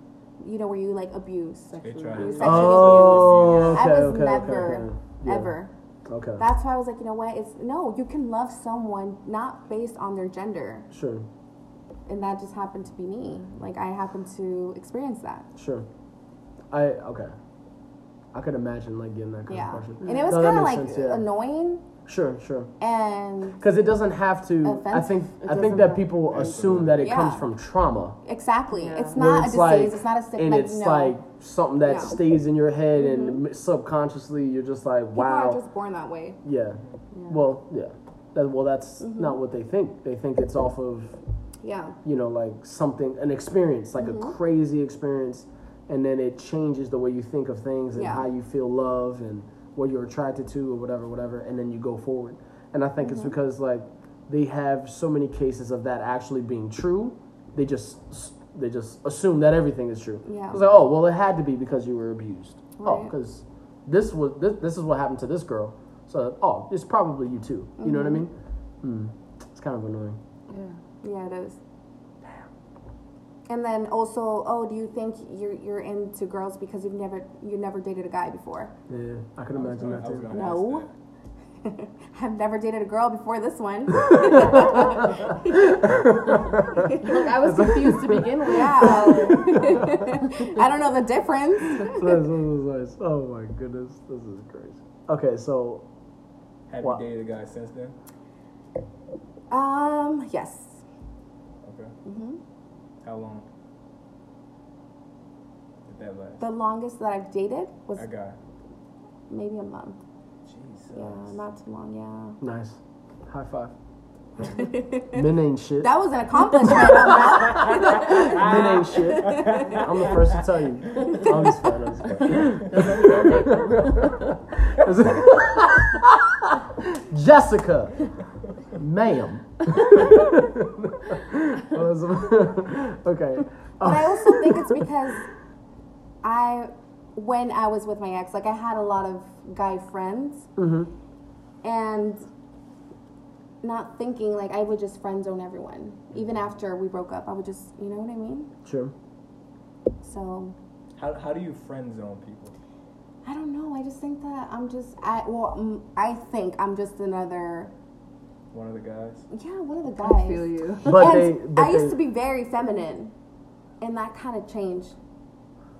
You know, were you like abused? They Sexually You abused. Oh, sexually Oh, abused? okay, I was okay, never, okay, okay. Yeah. ever. Okay, That's why I was like, you know what? It's no, you can love someone not based on their gender, sure, and that just happened to be me. Like I happened to experience that. sure. I okay. I could imagine like getting that kind Yeah, of question. and it was No, kind of like sense, yeah. annoying, Sure, sure. and Because it doesn't have to. Offensive. I think. I think that have- people assume that it comes from trauma. exactly, Yeah. it's where not a disease. like- it's not a sick. and like it's no. like something that Yeah. Mm-hmm. stays in your head and subconsciously you're just like wow. People wow are just born that way. yeah. well yeah that, well that's Mm-hmm. not what they think they think it's off of Yeah, you know like something an experience like Mm-hmm. a crazy experience and then it changes the way you think of things and Yeah. how you feel love and what you're attracted to or whatever whatever and then you go forward and i think it's Mm-hmm. because like they have so many cases of that actually being true they just they just assume that everything is true Yeah. it's like oh well it had to be because you were abused oh because this was this, this is what happened to this girl so oh it's probably you too you know what i mean hmm. it's kind of annoying Yeah. yeah, it is. And then also, oh, do you think you're you're into girls because you've never you never dated a guy before? yeah i can imagine that I too gonna No. ask that. I've never dated a girl before this one. Like, I was confused to begin with. Yeah. I don't know the difference. this is nice. Oh my goodness, this is crazy. Okay, so Have Wow. you dated a guy since then? Um, yes. Okay. hmm How long? Did that last? The longest that I've dated was A guy. maybe a month. Jesus. Yeah, not too long. Yeah. nice. High five. Men ain't shit. That was an accomplishment. Mama. Men ain't shit. I'm the first to tell you. I'm just fine. I'm just fine. Jessica, ma'am. okay. But I also think it's because I, when I was with my ex, like I had a lot of guy friends, hmm and not thinking like I would just friend zone everyone. Even after we broke up, I would just, you know what I mean? Sure. So How, how do you friend zone people? I don't know. I just think that I'm just I well I think I'm just another One of the guys? yeah one of the guys. I feel you. But and they. But I used to be very feminine, and that kind of changed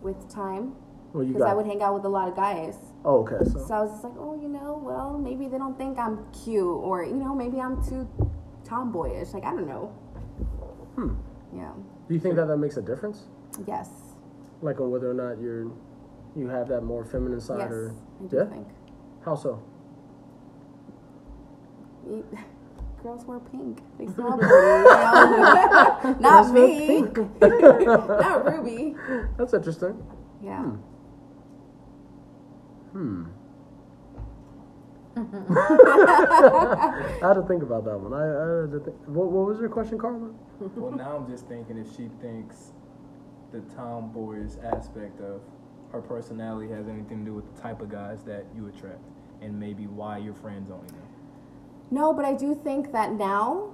with time Well, you because I would hang out with a lot of guys. Oh, okay. So. So I was just like, oh, you know, well, maybe they don't think I'm cute, or you know, maybe I'm too tomboyish. Like I don't know. Hmm. Yeah. Do you think that that makes a difference? Yes. Like on whether or not you're, you have that more feminine side, yes. or I do yeah? think. how so? You- Girls wear pink. They smell pretty. you? Not me. Not Ruby. That's interesting. Yeah. Hmm. I had to think about that one. I, I had to think. What, what was your question, Carla? well, now I'm just thinking if she thinks the tomboyish aspect of her personality has anything to do with the type of guys that you attract and maybe why you're friends only them. No, but I do think that now,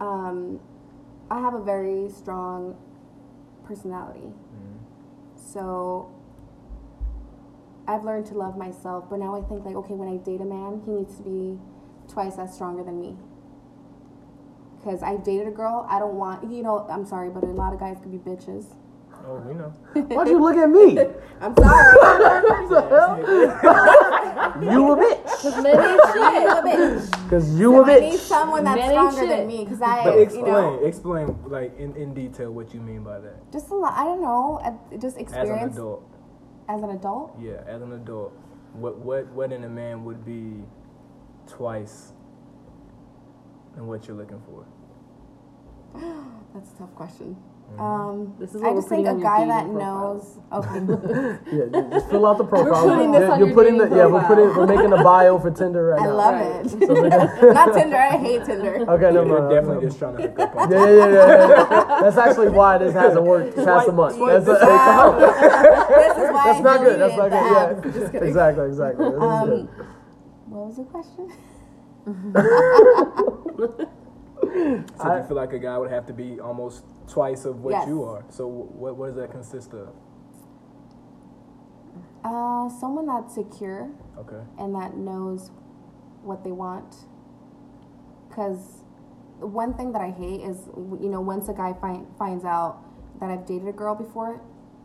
um, I have a very strong personality, So I've learned to love myself, but now I think like, okay, when I date a man, he needs to be twice as stronger than me. Cause I've dated a girl, I don't want, you know, I'm sorry, but a lot of guys could be bitches. Oh, we know. Why'd you look at me? I'm sorry. What the hell? you a bitch. Cause men ain't shit. A bitch. Cause you So a I need someone that's Men stronger shit. than me, cause I, But explain, you know, explain, like in, in detail what you mean by that. just a lot. I don't know, uh, just experience As an adult, as an adult. yeah, as an adult, what what what in a man would be twice than what you're looking for? That's a tough question. Um, This is I just think a guy that knows. Okay, Yeah, just fill out the profile. putting this You're- on you're your putting the dating yeah. We're putting we're making a bio for Tinder right I now. love Right. it. So Not Tinder. I hate Tinder. okay, no, You're no, definitely no. just trying to hook up on. Yeah, yeah, yeah, yeah, yeah. That's actually why this hasn't worked past a month. That's, Wow. this is why that's not good. That's not deleted the app. good. Just Yeah, kidding. exactly, exactly. Um, what was the question? So you feel like a guy would have to be almost twice of what Yes. you are. So what what does that consist of? Uh, someone that's secure Okay. and that knows what they want. Because one thing that I hate is, you know, once a guy find, finds out that I've dated a girl before,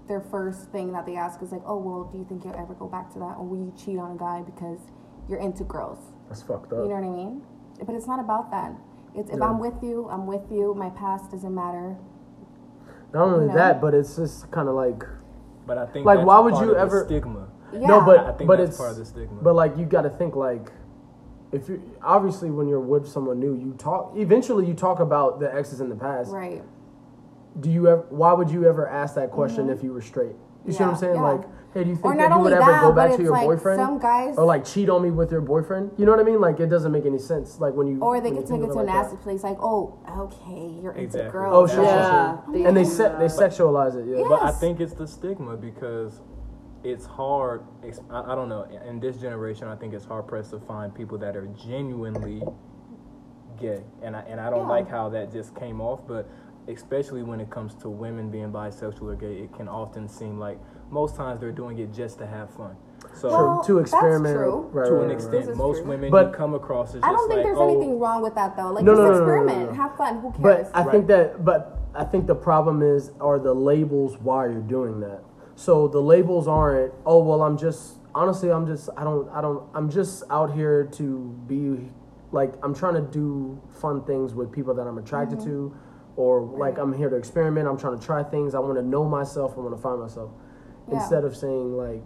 their first thing that they ask is like, "Oh, well, do you think you'll ever go back to that, or will you cheat on a guy because you're into girls?" That's fucked up. You know what I mean? But it's not about that. It's if Yeah. I'm with you, I'm with you. My past doesn't matter. Not only you know? that, but it's just kind of like But I think Like, that's why would part you ever- stigma? Yeah. no, but I think but that's it's part of the stigma. But like you got to think like if you obviously when you're with someone new, you talk. Eventually, you talk about the exes in the past. right. Do you ever? Why would you ever ask that question if you were straight? You see what I'm Mm-hmm. Saying? yeah. Like, hey, do you think not that you would only ever that, go back to your like boyfriend? some guys, or like cheat on me with your boyfriend? You know what I mean? Like it doesn't make any sense. Like when you or they could take it of to a like nasty that. place, like, "Oh, okay, you're into Exactly. girls." Oh, sure, sure, Yeah, sure. they And they do se- they sexualize it. Yeah. But I think it's the stigma because it's hard. It's, I, I don't know. In this generation, I think it's hard pressed to find people that are genuinely gay, and I and I don't Yeah. like how that just came off. But especially when it comes to women being bisexual or gay, it can often seem like most times they're doing it just to have fun. So Well, to that's experiment. true. Right, to right, an right, extent, This is most true. women But- come across is I don't think like, there's oh, anything wrong with that though. Like, No, just no, no, no, no, experiment, no. have fun. Who cares? But cares? I think that, but I think the problem is are the labels why you're doing that. So the labels aren't. Oh well, I'm just honestly, I'm just I don't I don't I'm just out here to be like I'm trying to do fun things with people that I'm attracted mm-hmm. to, or like I'm here to experiment. I'm trying to try things. I want to know myself. I want to find myself. Yeah. Instead of saying like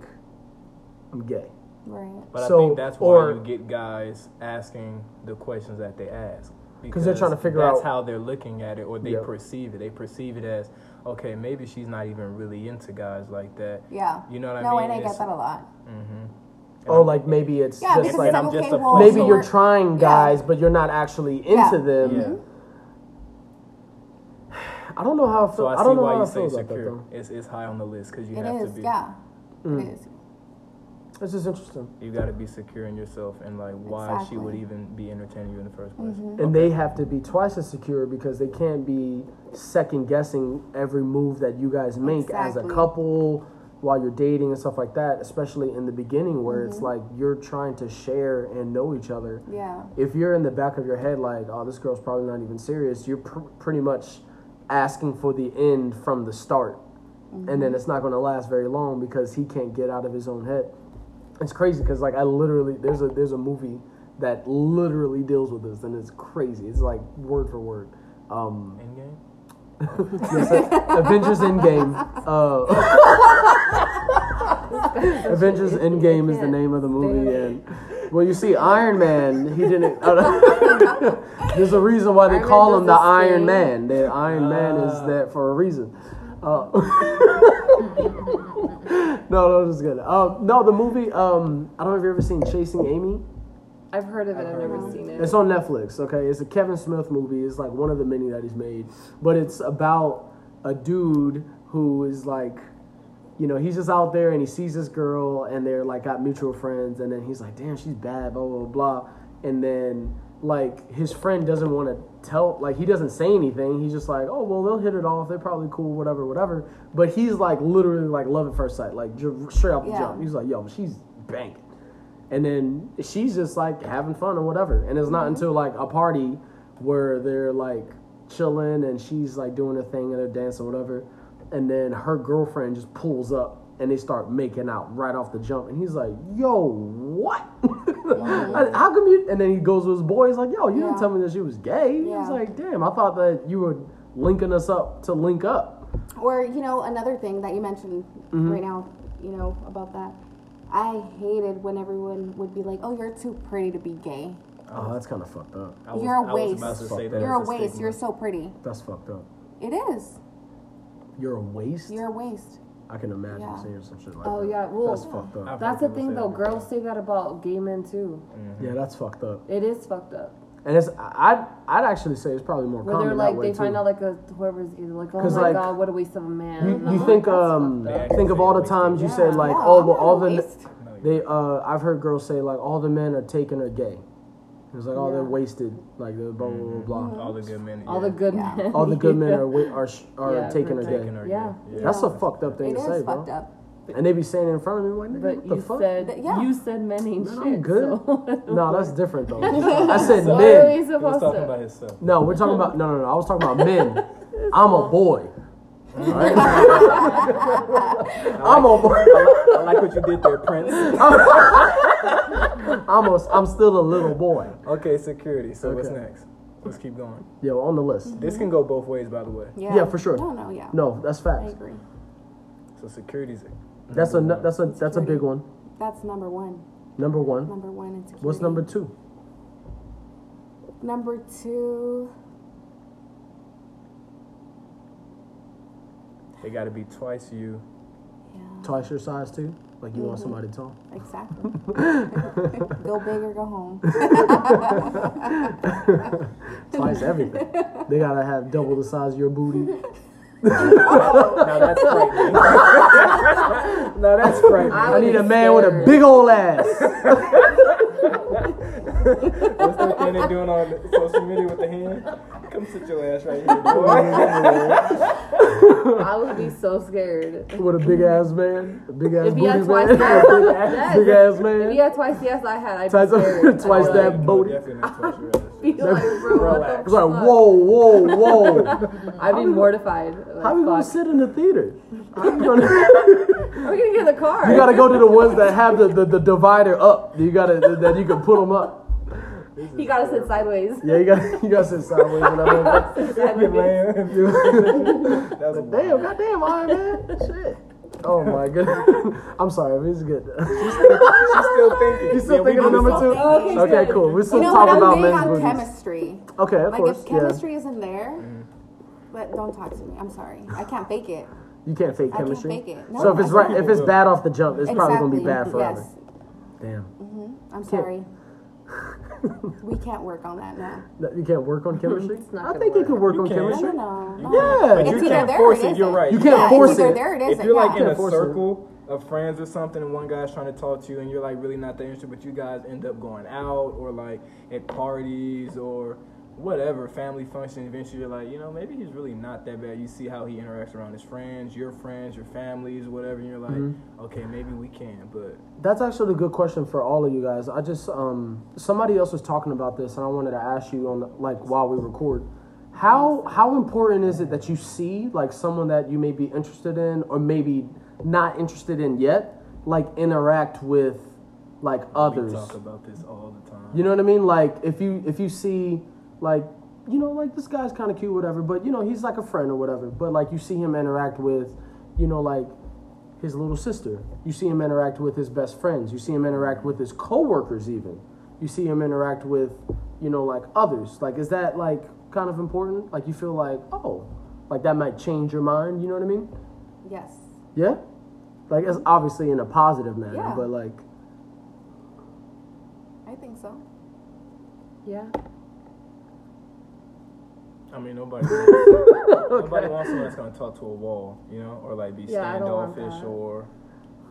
I'm gay. right. But So, I think that's why or- you get guys asking the questions that they ask because they're trying to figure that's out- how they're looking at it or they Yeah. perceive it. They perceive it as, okay, maybe she's not even really into guys like that. Yeah. You know what I mean? no, mean? and I It's- get that a lot. Mm-hmm. Oh, like maybe it's Yeah, just because like it's like, I'm just okay, a well, maybe so you're we're- trying Yeah. guys, but you're not actually into Yeah. them. Yeah. I don't know how I feel. So I, I, see don't know why how you I say feel about that secure. though. It's, it's high on the list because you It have is, to be. yeah. Mm. It is. This is interesting. You got to be secure in yourself and like why she would even be entertaining you in the first place. And they have to be twice as secure because they can't be second guessing every move that you guys make as a couple while you're dating and stuff like that, especially in the beginning where it's like you're trying to share and know each other. Yeah. If you're in the back of your head like, oh, this girl's probably not even serious, you're pr- pretty much asking for the end from the start. And then it's not going to last very long because he can't get out of his own head. It's crazy because like I literally there's a there's a movie that literally deals with this and it's crazy. It's like word for word. Um, Endgame? yes, Avengers Endgame. Uh, Avengers Endgame is the name of the movie, and well, you see, Iron Man, he didn't. there's a reason why they Iron call him the does Iron thing. Man. The Iron Man is that for a reason. Uh, no, no, just kidding. Um, no, the movie. Um, I don't know if you've ever seen Chasing Amy. I've heard of it. I've never seen it. It's on Netflix. Okay, it's a Kevin Smith movie. It's like one of the many that he's made, but it's about a dude who is like, you know, he's just out there and he sees this girl and they're like got mutual friends, and then he's like, damn, she's bad, blah blah blah, and then like his friend doesn't want to tell like he doesn't say anything. He's just like oh well they'll hit it off. They're probably cool whatever whatever. But he's like literally like love at first sight like straight off the Yeah. jump. He's like yo she's banging. And then she's just like having fun or whatever. And it's not mm-hmm. until like a party where they're like chilling and she's like doing her thing and her dance or whatever and then her girlfriend just pulls up and they start making out right off the jump and he's like yo what how come you and then he goes with his boy he's like yo you didn't tell me that she was gay he's like damn i thought that you were linking us up to link up Or you know, another thing that you mentioned Mm-hmm. right now, you know about that. I hated when everyone would be like, "Oh, you're too pretty to be gay. oh that's kind of fucked up I was- You're a I was waste. about to say that You're a waste. stigma. You're so pretty." that's fucked up It is. You're a waste You're a waste. i can imagine Yeah. saying some shit like Oh that yeah, well, that's fucked up I've that's the thing though. that. Girls say that about gay men too. yeah that's fucked up It is fucked up. And it's I'd I'd actually say it's probably more Where common they're that like way they too. find out like a whoever's gay, like, oh my like, god, what a waste of a man. you, I'm you like, think um think of all the times you said like Yeah, all I'm the all the waste. they uh I've heard girls say like all the men are taken or gay. It's like oh they're wasted like the blah blah blah blah. All the good men. all yeah. the good Yeah. men. All the good men are wa- are sh- are Yeah, taken or they're. Taken Yeah. That's a fucked up thing It to is say, fucked bro. up. And they be saying it in front of me like, nigga, But what the you fuck? said Th- yeah. you said men ain't Man, shit. I'm good. So. no, that's different though. I said What are men. we He was talking to? about himself. No, we're talking about no, no, no. I was talking about men. I'm a boy. Alright? I'm on board. I like what you did there, Prince. I'm a, I'm still a little boy. Okay, security. So what's Okay. next? Let's keep going. Yo, on the list. This can go both ways, by the way. Yeah. Yeah, for sure. No, no, yeah. No, that's facts. I facts. agree. So security's That's a nu- that's a that's a big one. That's number one. Number one. Number one in security. What's number two? Number two. They got to be twice you. Yeah. Twice your size too. Like you want Mm-hmm. somebody tall. Exactly. go big or go home. Twice everything. They gotta have double the size of your booty. Now that's frightening. now that's frightening. I need a man with a big old ass. What's that thing they're doing on social media with the hand? Come sit your ass right here, boy. I would be so scared. with a big ass man. A big ass If he booty had man. twice that, yes. big ass man. If he had twice yes, I had. I'd be Twice- scared. twice I'd be that like, booty. Definitely not twice your ass. be like, bro, what the It's like, whoa, whoa, whoa. I'd be mortified. Like, How you gonna sit in the theater? How you gonna? How are we gonna get in the car? You gotta go to the ones that have the, the, the divider up. You gotta that you can put them up. You gotta sit sideways. Yeah, you gotta you gotta sit sideways when I'm Man, That's Damn, wild. goddamn, Iron Man. Shit. Oh my goodness. I'm sorry, but it's good. She's still thinking. You still Yeah, thinking of number two? Okay, Okay, good. cool. We're still You know talking about men's on booties. chemistry. Okay, of Like course. if Yeah. chemistry isn't there, but don't talk to me. I'm sorry. I can't fake it. You can't fake I can't chemistry. fake it. No, so if it's right, if it's bad off the jump, it's probably gonna be bad forever. Yes. Damn. Mm-hmm. I'm sorry. We can't work on that now. You can't work on chemistry. It's not I gonna think you can work You on can. Chemistry. no, no. Yeah. But you can't force or it. You're right. You can't yeah, force it's it. there or it If you're like yeah. in a Can't force it. circle of friends or something, and one guy's trying to talk to you, and you're like really not that interested, but you guys end up going out or like at parties or whatever family function. Eventually, you're like, you know, maybe he's really not that bad. You see how he interacts around his friends, your friends, your families, whatever. And you're like, Mm-hmm. okay, maybe we can, but That's actually a good question for all of you guys. I just um somebody else was talking about this, and I wanted to ask you on the, like while we record. How how important is it that you see like someone that you may be interested in or maybe not interested in yet, like interact with like we others? talk about this all the time. You know what I mean? Like if you if you see like you know like this guy's kind of cute whatever, but you know he's like a friend or whatever. But like you see him interact with, you know like his little sister. You see him interact with his best friends. You see him interact with his coworkers even. You see him interact with you know like others. Like is that like kind of important? Like you feel like oh like that might change your mind. You know what I mean? Yes. Yeah. Like it's obviously in a positive manner, Yeah. but like I think so. Yeah. I mean, nobody wants, nobody wants someone that's gonna talk to a wall, you know, or like be Yeah, standoffish that.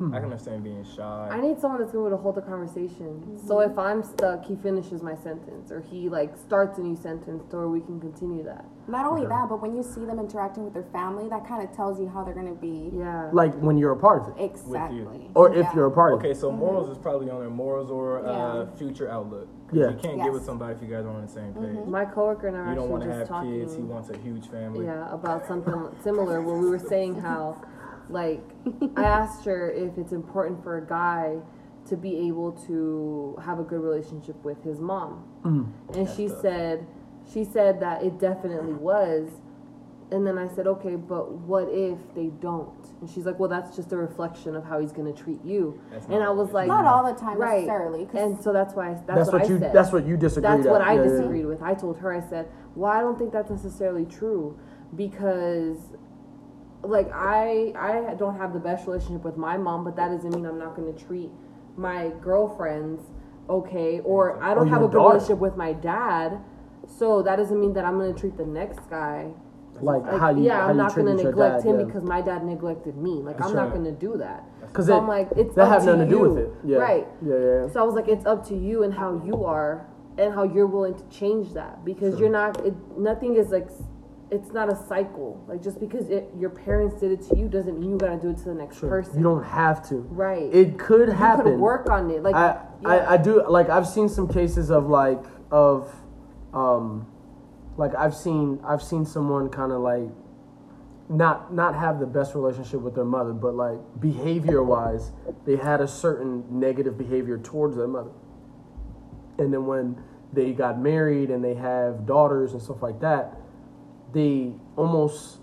Or I can understand being shy. I need someone that's going to hold the conversation. So hmm. if I'm stuck, he finishes my sentence, or he like starts a new sentence, or we can continue that. Not only Okay. that, but when you see them interacting with their family, that kind of tells you how they're gonna be. Yeah. Like when you're a part of it, Exactly. or if Yeah. you're a part of Okay, it. so mm-hmm. morals is probably on their morals or uh, Yeah. future outlook. Yeah. You can't get with somebody if you guys aren't on the same page. Mm-hmm. my coworker and I You don't want to have kids. He wants a huge family. Yeah, about something similar where we were saying how, like, I asked her if it's important for a guy to be able to have a good relationship with his mom, mm. and she tough. said, she said that it definitely was, and then I said, okay, but what if they don't? And she's like, well, that's just a reflection of how he's gonna treat you, and I was like, Not all the time right, necessarily. 'cause and so that's why I, that's, That's, what, what I you. said. That's what you disagreed. That's what. I Yeah, yeah, yeah. disagreed with. I told her, I said, well, I don't think that's necessarily true because, like, I I don't have the best relationship with my mom, but that doesn't mean I'm not going to treat my girlfriends okay, or I don't Or have a good daughter. relationship with my dad, so that doesn't mean that I'm going to treat the next guy. Like, Like, how you. yeah, how I'm you not going to neglect dad, him yeah. because my dad neglected me. Like, That's I'm not going to do that. Because So I'm like, it's that up have to nothing to do with it. Yeah. Right. Yeah, yeah. So I was like, it's up to you and how you are and how you're willing to change that because you're not. It, nothing is like, it's not a cycle. Like just because it, your parents did it to you doesn't mean you gotta do it to the next Sure. person. You don't have to. right. It could happen. you happen. could work on it. Like I, yeah. I, I do like I've seen some cases of like of um like I've seen I've seen someone kind of like not not have the best relationship with their mother but like behavior wise they had a certain negative behavior towards their mother and then when they got married and they have daughters and stuff like that they almost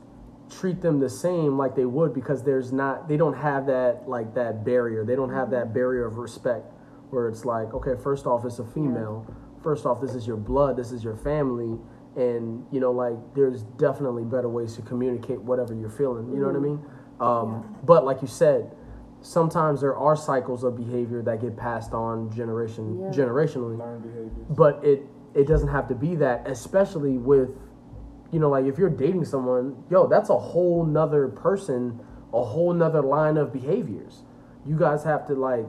treat them the same like they would because there's not they don't have that like that barrier. They don't have that barrier of respect where it's like okay first off it's a female. First off this is your blood. This is your family. And you know like there's definitely better ways to communicate whatever you're feeling. You know what i mean? Um, but like you said sometimes there are cycles of behavior that get passed on generation Yeah. generationally. But it it doesn't have to be that especially with you know like if you're dating someone yo that's a whole nother person a whole nother line of behaviors. You guys have to like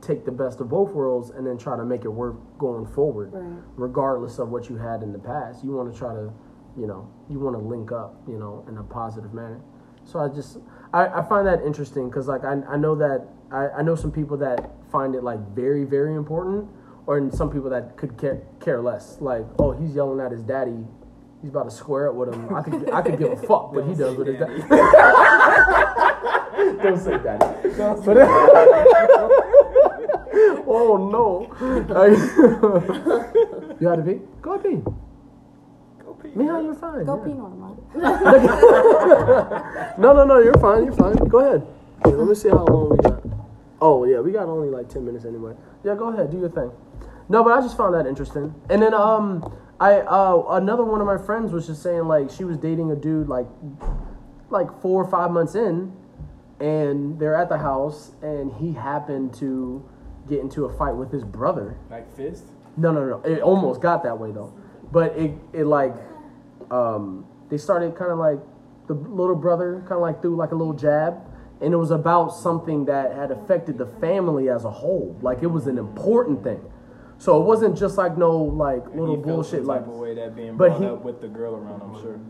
take the best of both worlds and then try to make it work going forward Right. regardless of what you had in the past. You want to try to you know you want to link up you know in a positive manner. So i just i, I find that interesting because like I, I know that I, I know some people that find it like very very important or in some people that could care, care less. Like oh he's yelling at his daddy he's about to square up with him i could i could give a fuck what he does with his daddy don't say daddy but oh no you had to pee go ahead pee Go pee. Mija, you're fine. Go yeah. pee normal. No, no, no, you're fine. You're fine. Go ahead. Here, let me see how long we got. Oh yeah, we got only like ten minutes anyway. Yeah, go ahead, do your thing. No, but I just found that interesting. And then um, I uh another one of my friends was just saying like she was dating a dude like like four or five months in, and they're at the house, and he happened to get into a fight with his brother. Like fist. No, no, no. It almost got that way though, but it it like um they started kind of like the little brother kind of like threw like a little jab, and it was about something that had affected the family as a whole. Like it was an important thing. So it wasn't just like no like little bullshit like way that being But brought he- up with the girl around. I'm sure.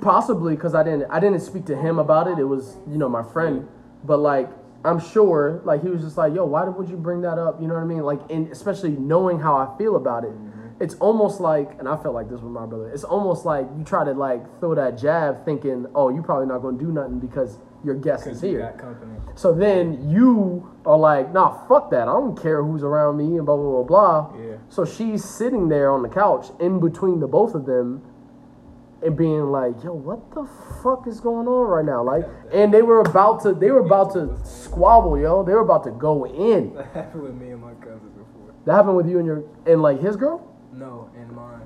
possibly because I didn't I didn't speak to him about it. It was you know my friend, but like I'm sure like he was just like yo why would you bring that up? You know what I mean? Like and especially knowing how I feel about it, mm-hmm. it's almost like and I felt like this with my brother. It's almost like you try to like throw that jab thinking oh you're probably not going to do nothing because your guest is here. So then you are like, nah, fuck that. I don't care who's around me and blah, blah, blah, blah. Yeah. So she's sitting there on the couch in between the both of them and being like, yo, what the fuck is going on right now? Like, and they were about to, they were about to squabble, yo. They were about to go in. That happened with me and my cousin before. That happened with you and your, and like his girl? No, and mine.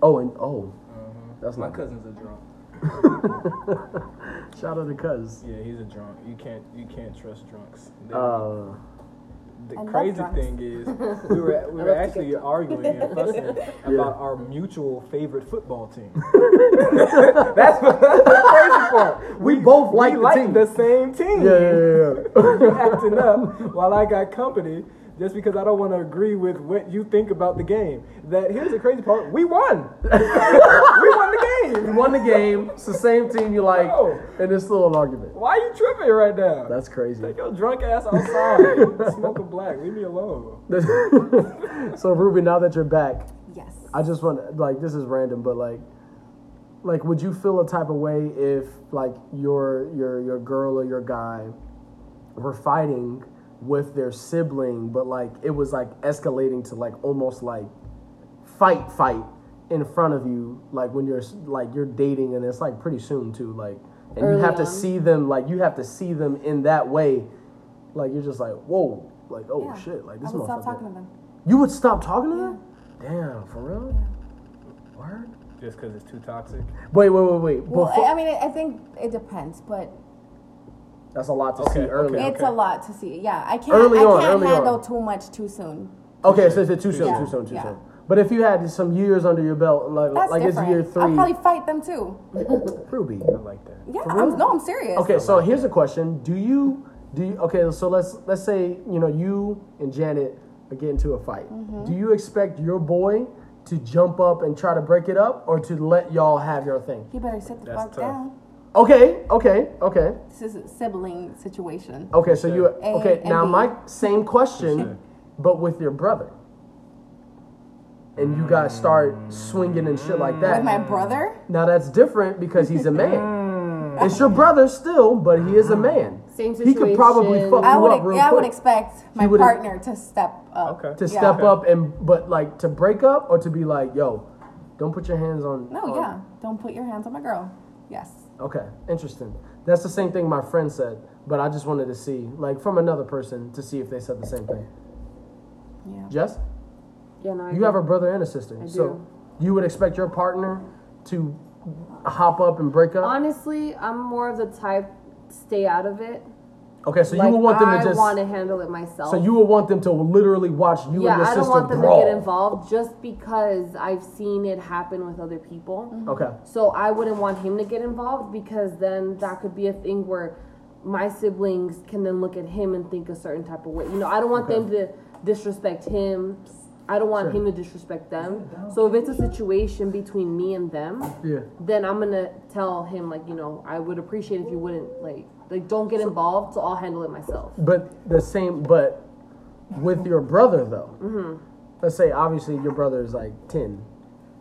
Oh, and, oh. Uh-huh. That's my cousin's a drunk. Shout out to Cuz. Yeah, he's a drunk. You can't you can't trust drunks. They, Uh, the I crazy thing is, we were we were actually arguing and fussing about our mutual favorite football team. that's, what, that's the crazy part. We both like we the like team. the same team. Yeah, yeah, yeah. Acting up while I got company just because I don't want to agree with what you think about the game. That here's the crazy part: we won. we won the game. We won the game. It's the same team you like No. in this little argument. Why are you tripping right now? That's crazy. Take your drunk ass outside, smoke a black. Leave me alone. so Ruby, now that you're back, Yes. I just want like this is random, but like, like would you feel a type of way if like your your your girl or your guy were fighting with their sibling, but like it was like escalating to like almost like fight fight in front of you, like when you're like you're dating and it's like pretty soon too, like and Early you have to see them like you have to see them in that way, like you're just like whoa, like oh Yeah. shit, like this I would stop talking to them. You would stop talking to them? Damn, for real? Word? Just because it's too toxic. Wait, wait, wait, wait. Well, Before- I, I mean, I think it depends, but that's a lot to Okay, see okay. early. Okay, it's a lot to see. Yeah, I can't. Early I on, can't early handle on. too much too soon. Okay, so it's it too soon, Yeah, too soon, too yeah. soon? But if you had some years under your belt, like That's like different. it's year three, I'll 3 probably fight them too. Ruby. I like that. Yeah, I'm, no, I'm serious. Okay, so here's a question: Do you do you, okay? So let's let's say you know you and Janet are getting into a fight. Mm-hmm. Do you expect your boy to jump up and try to break it up, or to let y'all have your thing? You better sit the That's fuck tough. down. Okay, okay, okay. This is a sibling situation. Okay, so you A okay and now B. my same Touche. question, but with your brother, and you guys start swinging and shit like that. With my brother, now that's different because he's a man. Mm. It's your brother still, but he is a man. Same He could probably fuck I you would. up real Yeah, I would quick expect my would- partner to step up. Okay. to Yeah. step Okay. up and but like to break up or to be like, yo, don't put your hands on. No, on- yeah. Don't put your hands on my girl. Yes. Okay, interesting. That's the same thing my friend said, but I just wanted to see, like, from another person to see if they said the same thing. Yeah. Jess, Yeah, no, I you have a brother and a sister, I so do. you would expect your partner to hop up and break up. Honestly, I'm more of the type stay out of it. Okay, so like, you would want them to just. I want to handle it myself. So you would want them to literally watch you yeah, and your I sister don't want them brawl. to get involved just because I've seen it happen with other people. Mm-hmm. Okay. So I wouldn't want him to get involved because then that could be a thing where my siblings can then look at him and think a certain type of way. You know, I don't want them to disrespect him. I don't want Sure. him to disrespect them. So if it's a situation between me and them, Yeah. then I'm gonna tell him like, you know, I would appreciate if you wouldn't like like don't get involved, so I'll handle it myself. But the same, but with your brother though, Mm-hmm. let's say obviously your brother is like 10,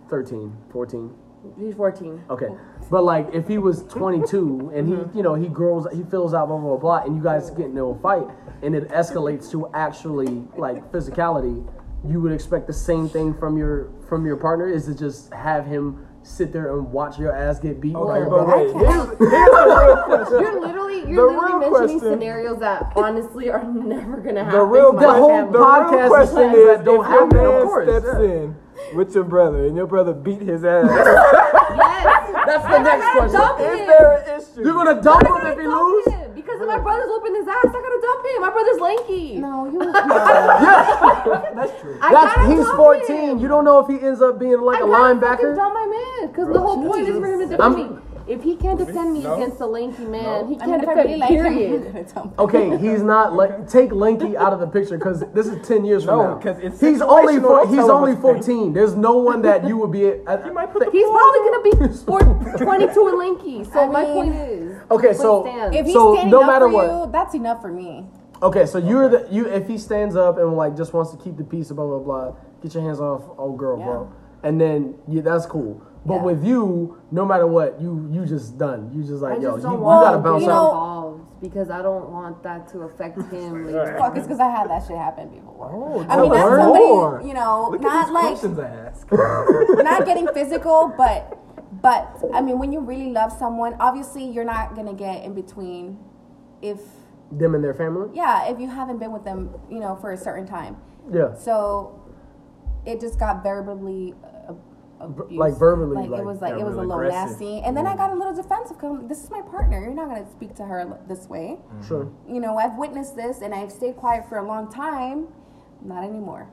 13, 14. He's 14. Okay. But like if he was 22 and Mm-hmm. he, you know, he grows, he fills out blah, blah, blah, blah, and you guys get into a fight and it escalates to actually like physicality, you would expect the same thing from your, from your partner is to just have him sit there and watch your ass get beat by Okay, your but brother? wait. Here's, here's the real question. You're literally you're real literally mentioning question- scenarios that honestly are never gonna happen. The real, The whole family. the podcast real is question is, that don't if your happen, of course, steps yeah. in with your brother and your brother beat his ass, Yes, That's the I next question. dump is him. there an issue? You're gonna dump I him gotta if he dump lose? him because if my brother's whooping his ass, I gotta dump him. My brother's lanky. No, you. No. That's true. I That's he's 14. him. You don't know if he ends up being like I a gotta fucking linebacker. dump my man because the whole point is for him to dump me. If he can't defend me No. against a lanky man, he can't if I defend me. like period. him. Okay, he's not like take Lanky out of the picture because this is ten years from No, now. 'cause it's he's only four, he's only what to fourteen. There's no one that you would be. At, He might put He's probably gonna be four, 22 and lanky. So I my mean- point is, Okay, let's so- stand. If he's So, standing no up matter for what- you, that's enough for me. okay, so you're the you if he stands up and like just wants to keep the peace, blah blah blah. Get your hands off old girl, bro. And then yeah, that's cool. But Yeah. with you, no matter what, you you just done. You just like I yo, just you, you gotta bounce to you get out. know- because I don't want that to affect him later. Fuck, it's because I had that shit happen before. Oh, I mean, tell not somebody, more. you know, Look not like questions I ask. not getting physical, but but I mean, when you really love someone, obviously you're not gonna get in between. If Them and their family. yeah, if you haven't been with them, you know, for a certain time, Yeah. so it just got verbally v- like verbally, like, like, it was like it was a little aggressive. nasty and then i mm-hmm. got a little defensive because this is my partner. You're not going to speak to her this way. Mm-hmm. Sure. you know i've witnessed this and i've stayed quiet for a long time. Not anymore.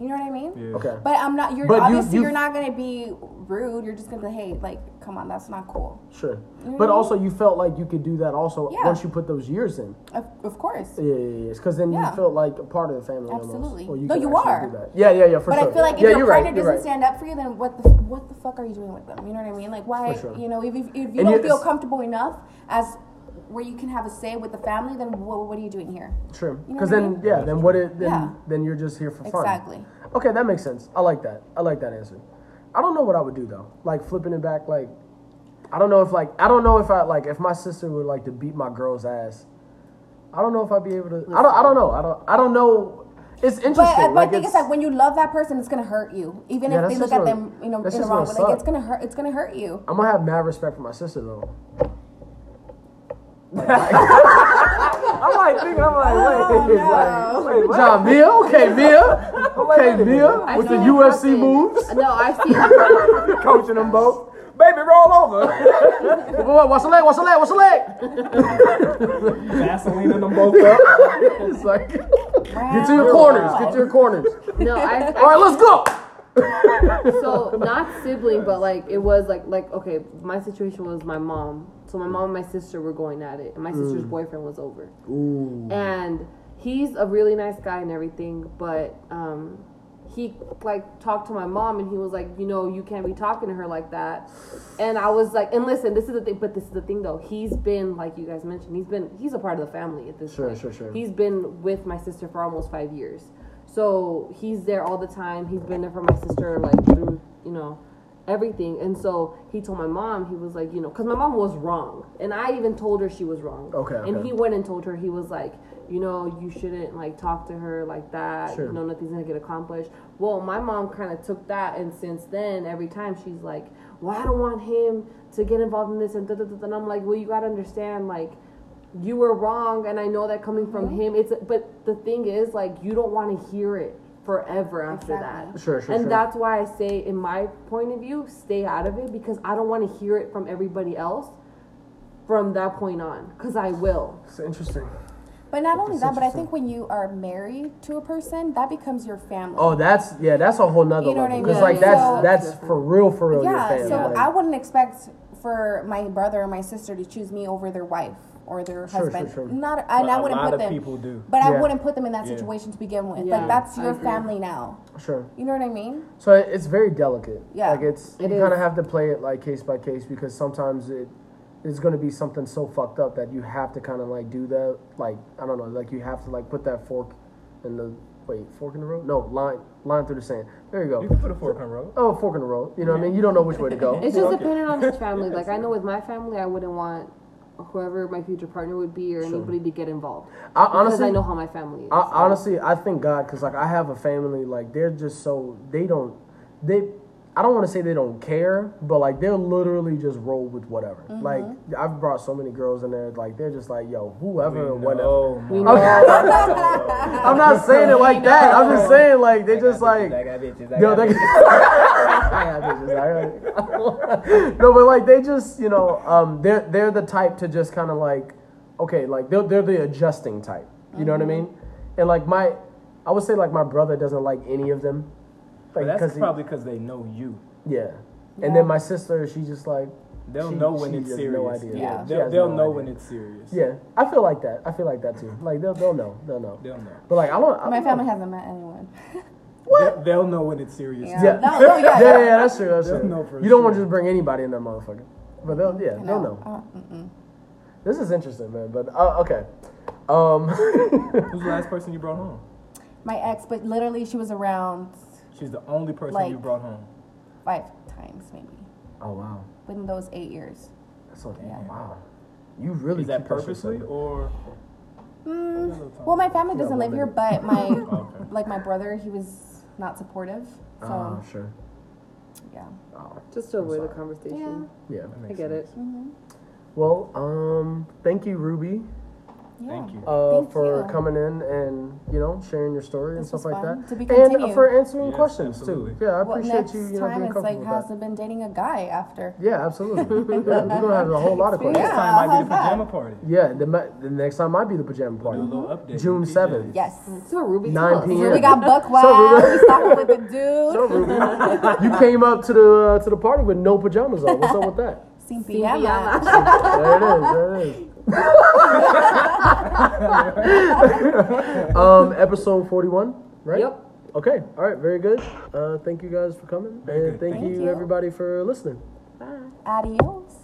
You know what i mean? Yeah. Okay. but i'm not you're But obviously you- you, are not going to be rude. You're just going to hey like come on that's not cool Sure. know But also, you felt like you could do that also Yeah. once you put those years in. of, of course Yeah, yeah, yeah. Because then Yeah. you felt like a part of the family Absolutely. almost. Or No, you are. do that. Yeah, yeah, yeah, for but sure. I feel like if your partner right, doesn't right. stand up for you, then what the what the fuck are you doing with them? You know what I mean? Like why? Sure. You know, if, if, if you And don't feel comfortable enough as where you can have a say with the family, then what, what are you doing here? True. You know Because I then, mean? yeah, then what? It, then Yeah. then you're just here for fun. Exactly. Okay, that makes sense. I like that. I like that answer. I don't know what I would do though. Like flipping it back, like I don't know if like I don't know if I like if my sister would like to beat my girl's ass. I don't know if I'd be able to. I don't. I don't know. I don't. I don't know. It's interesting. But, but like I think it's like when you love that person, it's gonna hurt you, even Yeah, if they look at gonna- them, you know, in the wrong way. Like it's gonna hurt. It's gonna hurt you. I'm gonna have mad respect for my sister though. I'm like thinking. I'm like, Oh, wait, no. like, wait, John Mia. Okay, Mia. Okay, Mia with the UFC happen. moves. No, I've seen. Coaching them both. Baby, roll over. What? What's the leg? What's the leg? What's the leg? Vaseline them both up. It's like, get to your corners. Get to your corners. No, I. All right, let's go. so not sibling, but like it was like like okay, my situation was my mom. So my mom and my sister were going at it, and my sister's boyfriend was over. Ooh. And he's a really nice guy and everything, but um, he like talked to my mom, and he was like, you know, you can't be talking to her like that. And I was like, and listen, this is the thing, but this is the thing though. He's been like you guys mentioned, he's been he's a part of the family at this Sure, point. Sure, sure, sure. He's been with my sister for almost five years. So he's there all the time. He's been there for my sister, like through, you know, everything. And so he told my mom, he was like, you know, because my mom was wrong. And I even told her she was wrong. Okay, And he went and told her, he was like, you know, you shouldn't like talk to her like that. Sure. You know, nothing's gonna get accomplished. Well, my mom kind of took that, and since then, every time she's like, well, I don't want him to get involved in this, and da da da. da. And I'm like, well, you gotta understand, like, you were wrong, and I know that coming from Mm-hmm. him. It's but the thing is, like, you don't want to hear it forever after Exactly. that. Sure, sure, and sure. that's why I say, in my point of view, stay out of it because I don't want to hear it from everybody else from that point on because I will. It's interesting. But not only That's that, but I think when you are married to a person, that becomes your family. Oh, that's yeah. That's a whole nother You know what level. I Because mean? like that's yeah. that's Different. for real, for real. your yeah, family. so like- I wouldn't expect for my brother or my sister to choose me over their wife or their Sure, husband. sure, sure. Not, and But I a wouldn't lot put of them. people do. But I wouldn't put them in that Yeah. situation to begin with. Yeah, like that's your family now. sure. You know what I mean? So it's very delicate. Yeah. Like it's It you kind of have to play it like case by case because sometimes it is going to be something so fucked up that you have to kind of like do that. Like I don't know, like you have to like put that fork in the wait fork in the road. No line line through the sand. There you go. You can put a fork in the road. Oh, fork in the road. You know what I mean? You don't know which way to go. It's just Okay. dependent on his family. Like I know with my family, I wouldn't want whoever my future partner would be or Sure. anybody to get involved I, because honestly, I know how my family is. I, honestly, I thank God because like I have a family like they're just so they don't they I don't want to say they don't care, but like they'll literally just roll with whatever. Mm-hmm. Like I've brought so many girls in there, like they're just like yo whoever and We whatever. we man. know. I'm not saying it like that. I'm just saying like they just like I got bitches. I Yo, got they, bitches. no, but like they just, you know, um, they're they're the type to just kind of like, okay, like they're they're the adjusting type. You know what I mean? And like my, I would say like my brother doesn't like any of them. But Like, that's he- probably because they know you. yeah. And then my sister, she just like, They'll She- know when she it's has serious. no idea. Yeah. Yeah, they'll, they'll no know idea. when it's serious. yeah. I feel like that. I feel like that too. Like they'll they'll know. They'll know. They'll know. But like I don't. I My don't family know. hasn't met anyone. They'll, they'll know when it's serious. Yeah. Yeah. No, no, yeah, yeah, yeah. yeah, that's true. That's They'll true. know for you don't want to just bring anybody in that motherfucker. But they'll, yeah, they'll know. Uh. This is interesting, man. But uh, okay. Um, Who's the last person you brought home? My ex, but literally she was around She's the only person Like- you brought home. five times maybe oh wow, within those eight years. that's so Yeah. wow. You really Is that purposely or? Mm, well, my family doesn't live here, but my Okay. like my brother, he was not supportive. So Ah, sure. yeah. Oh, Just to avoid the conversation. yeah. That I get sense. it. hmm Well, um, thank you, Ruby. Yeah. Thank you. uh, Thank for you. coming in and you know sharing your story and stuff like that, To be and continued. for answering Yes, questions absolutely. too. Yeah, I Well, appreciate next you. You know, time being it's like, has that. it been dating a guy after? Yeah, absolutely. yeah, we're gonna have a whole lot of questions. Next Yeah, time might be how's the that? pajama party. Yeah, the, ma- the next time might be the pajama Do a party, little update. June with seventh. Yes. So Ruby, 9 tell p.m. We got buck So wild. Ruby- we started with the dude. So Ruby, you came up to the uh, to the party with no pajamas on. What's up with that? Sin Sin pijama. There it is. There it is. um, episode forty-one, right? Yep. Okay. All right. Very good. Uh, thank you guys for coming, Very and good. thank, Thank you you. everybody for listening. Bye. Adios.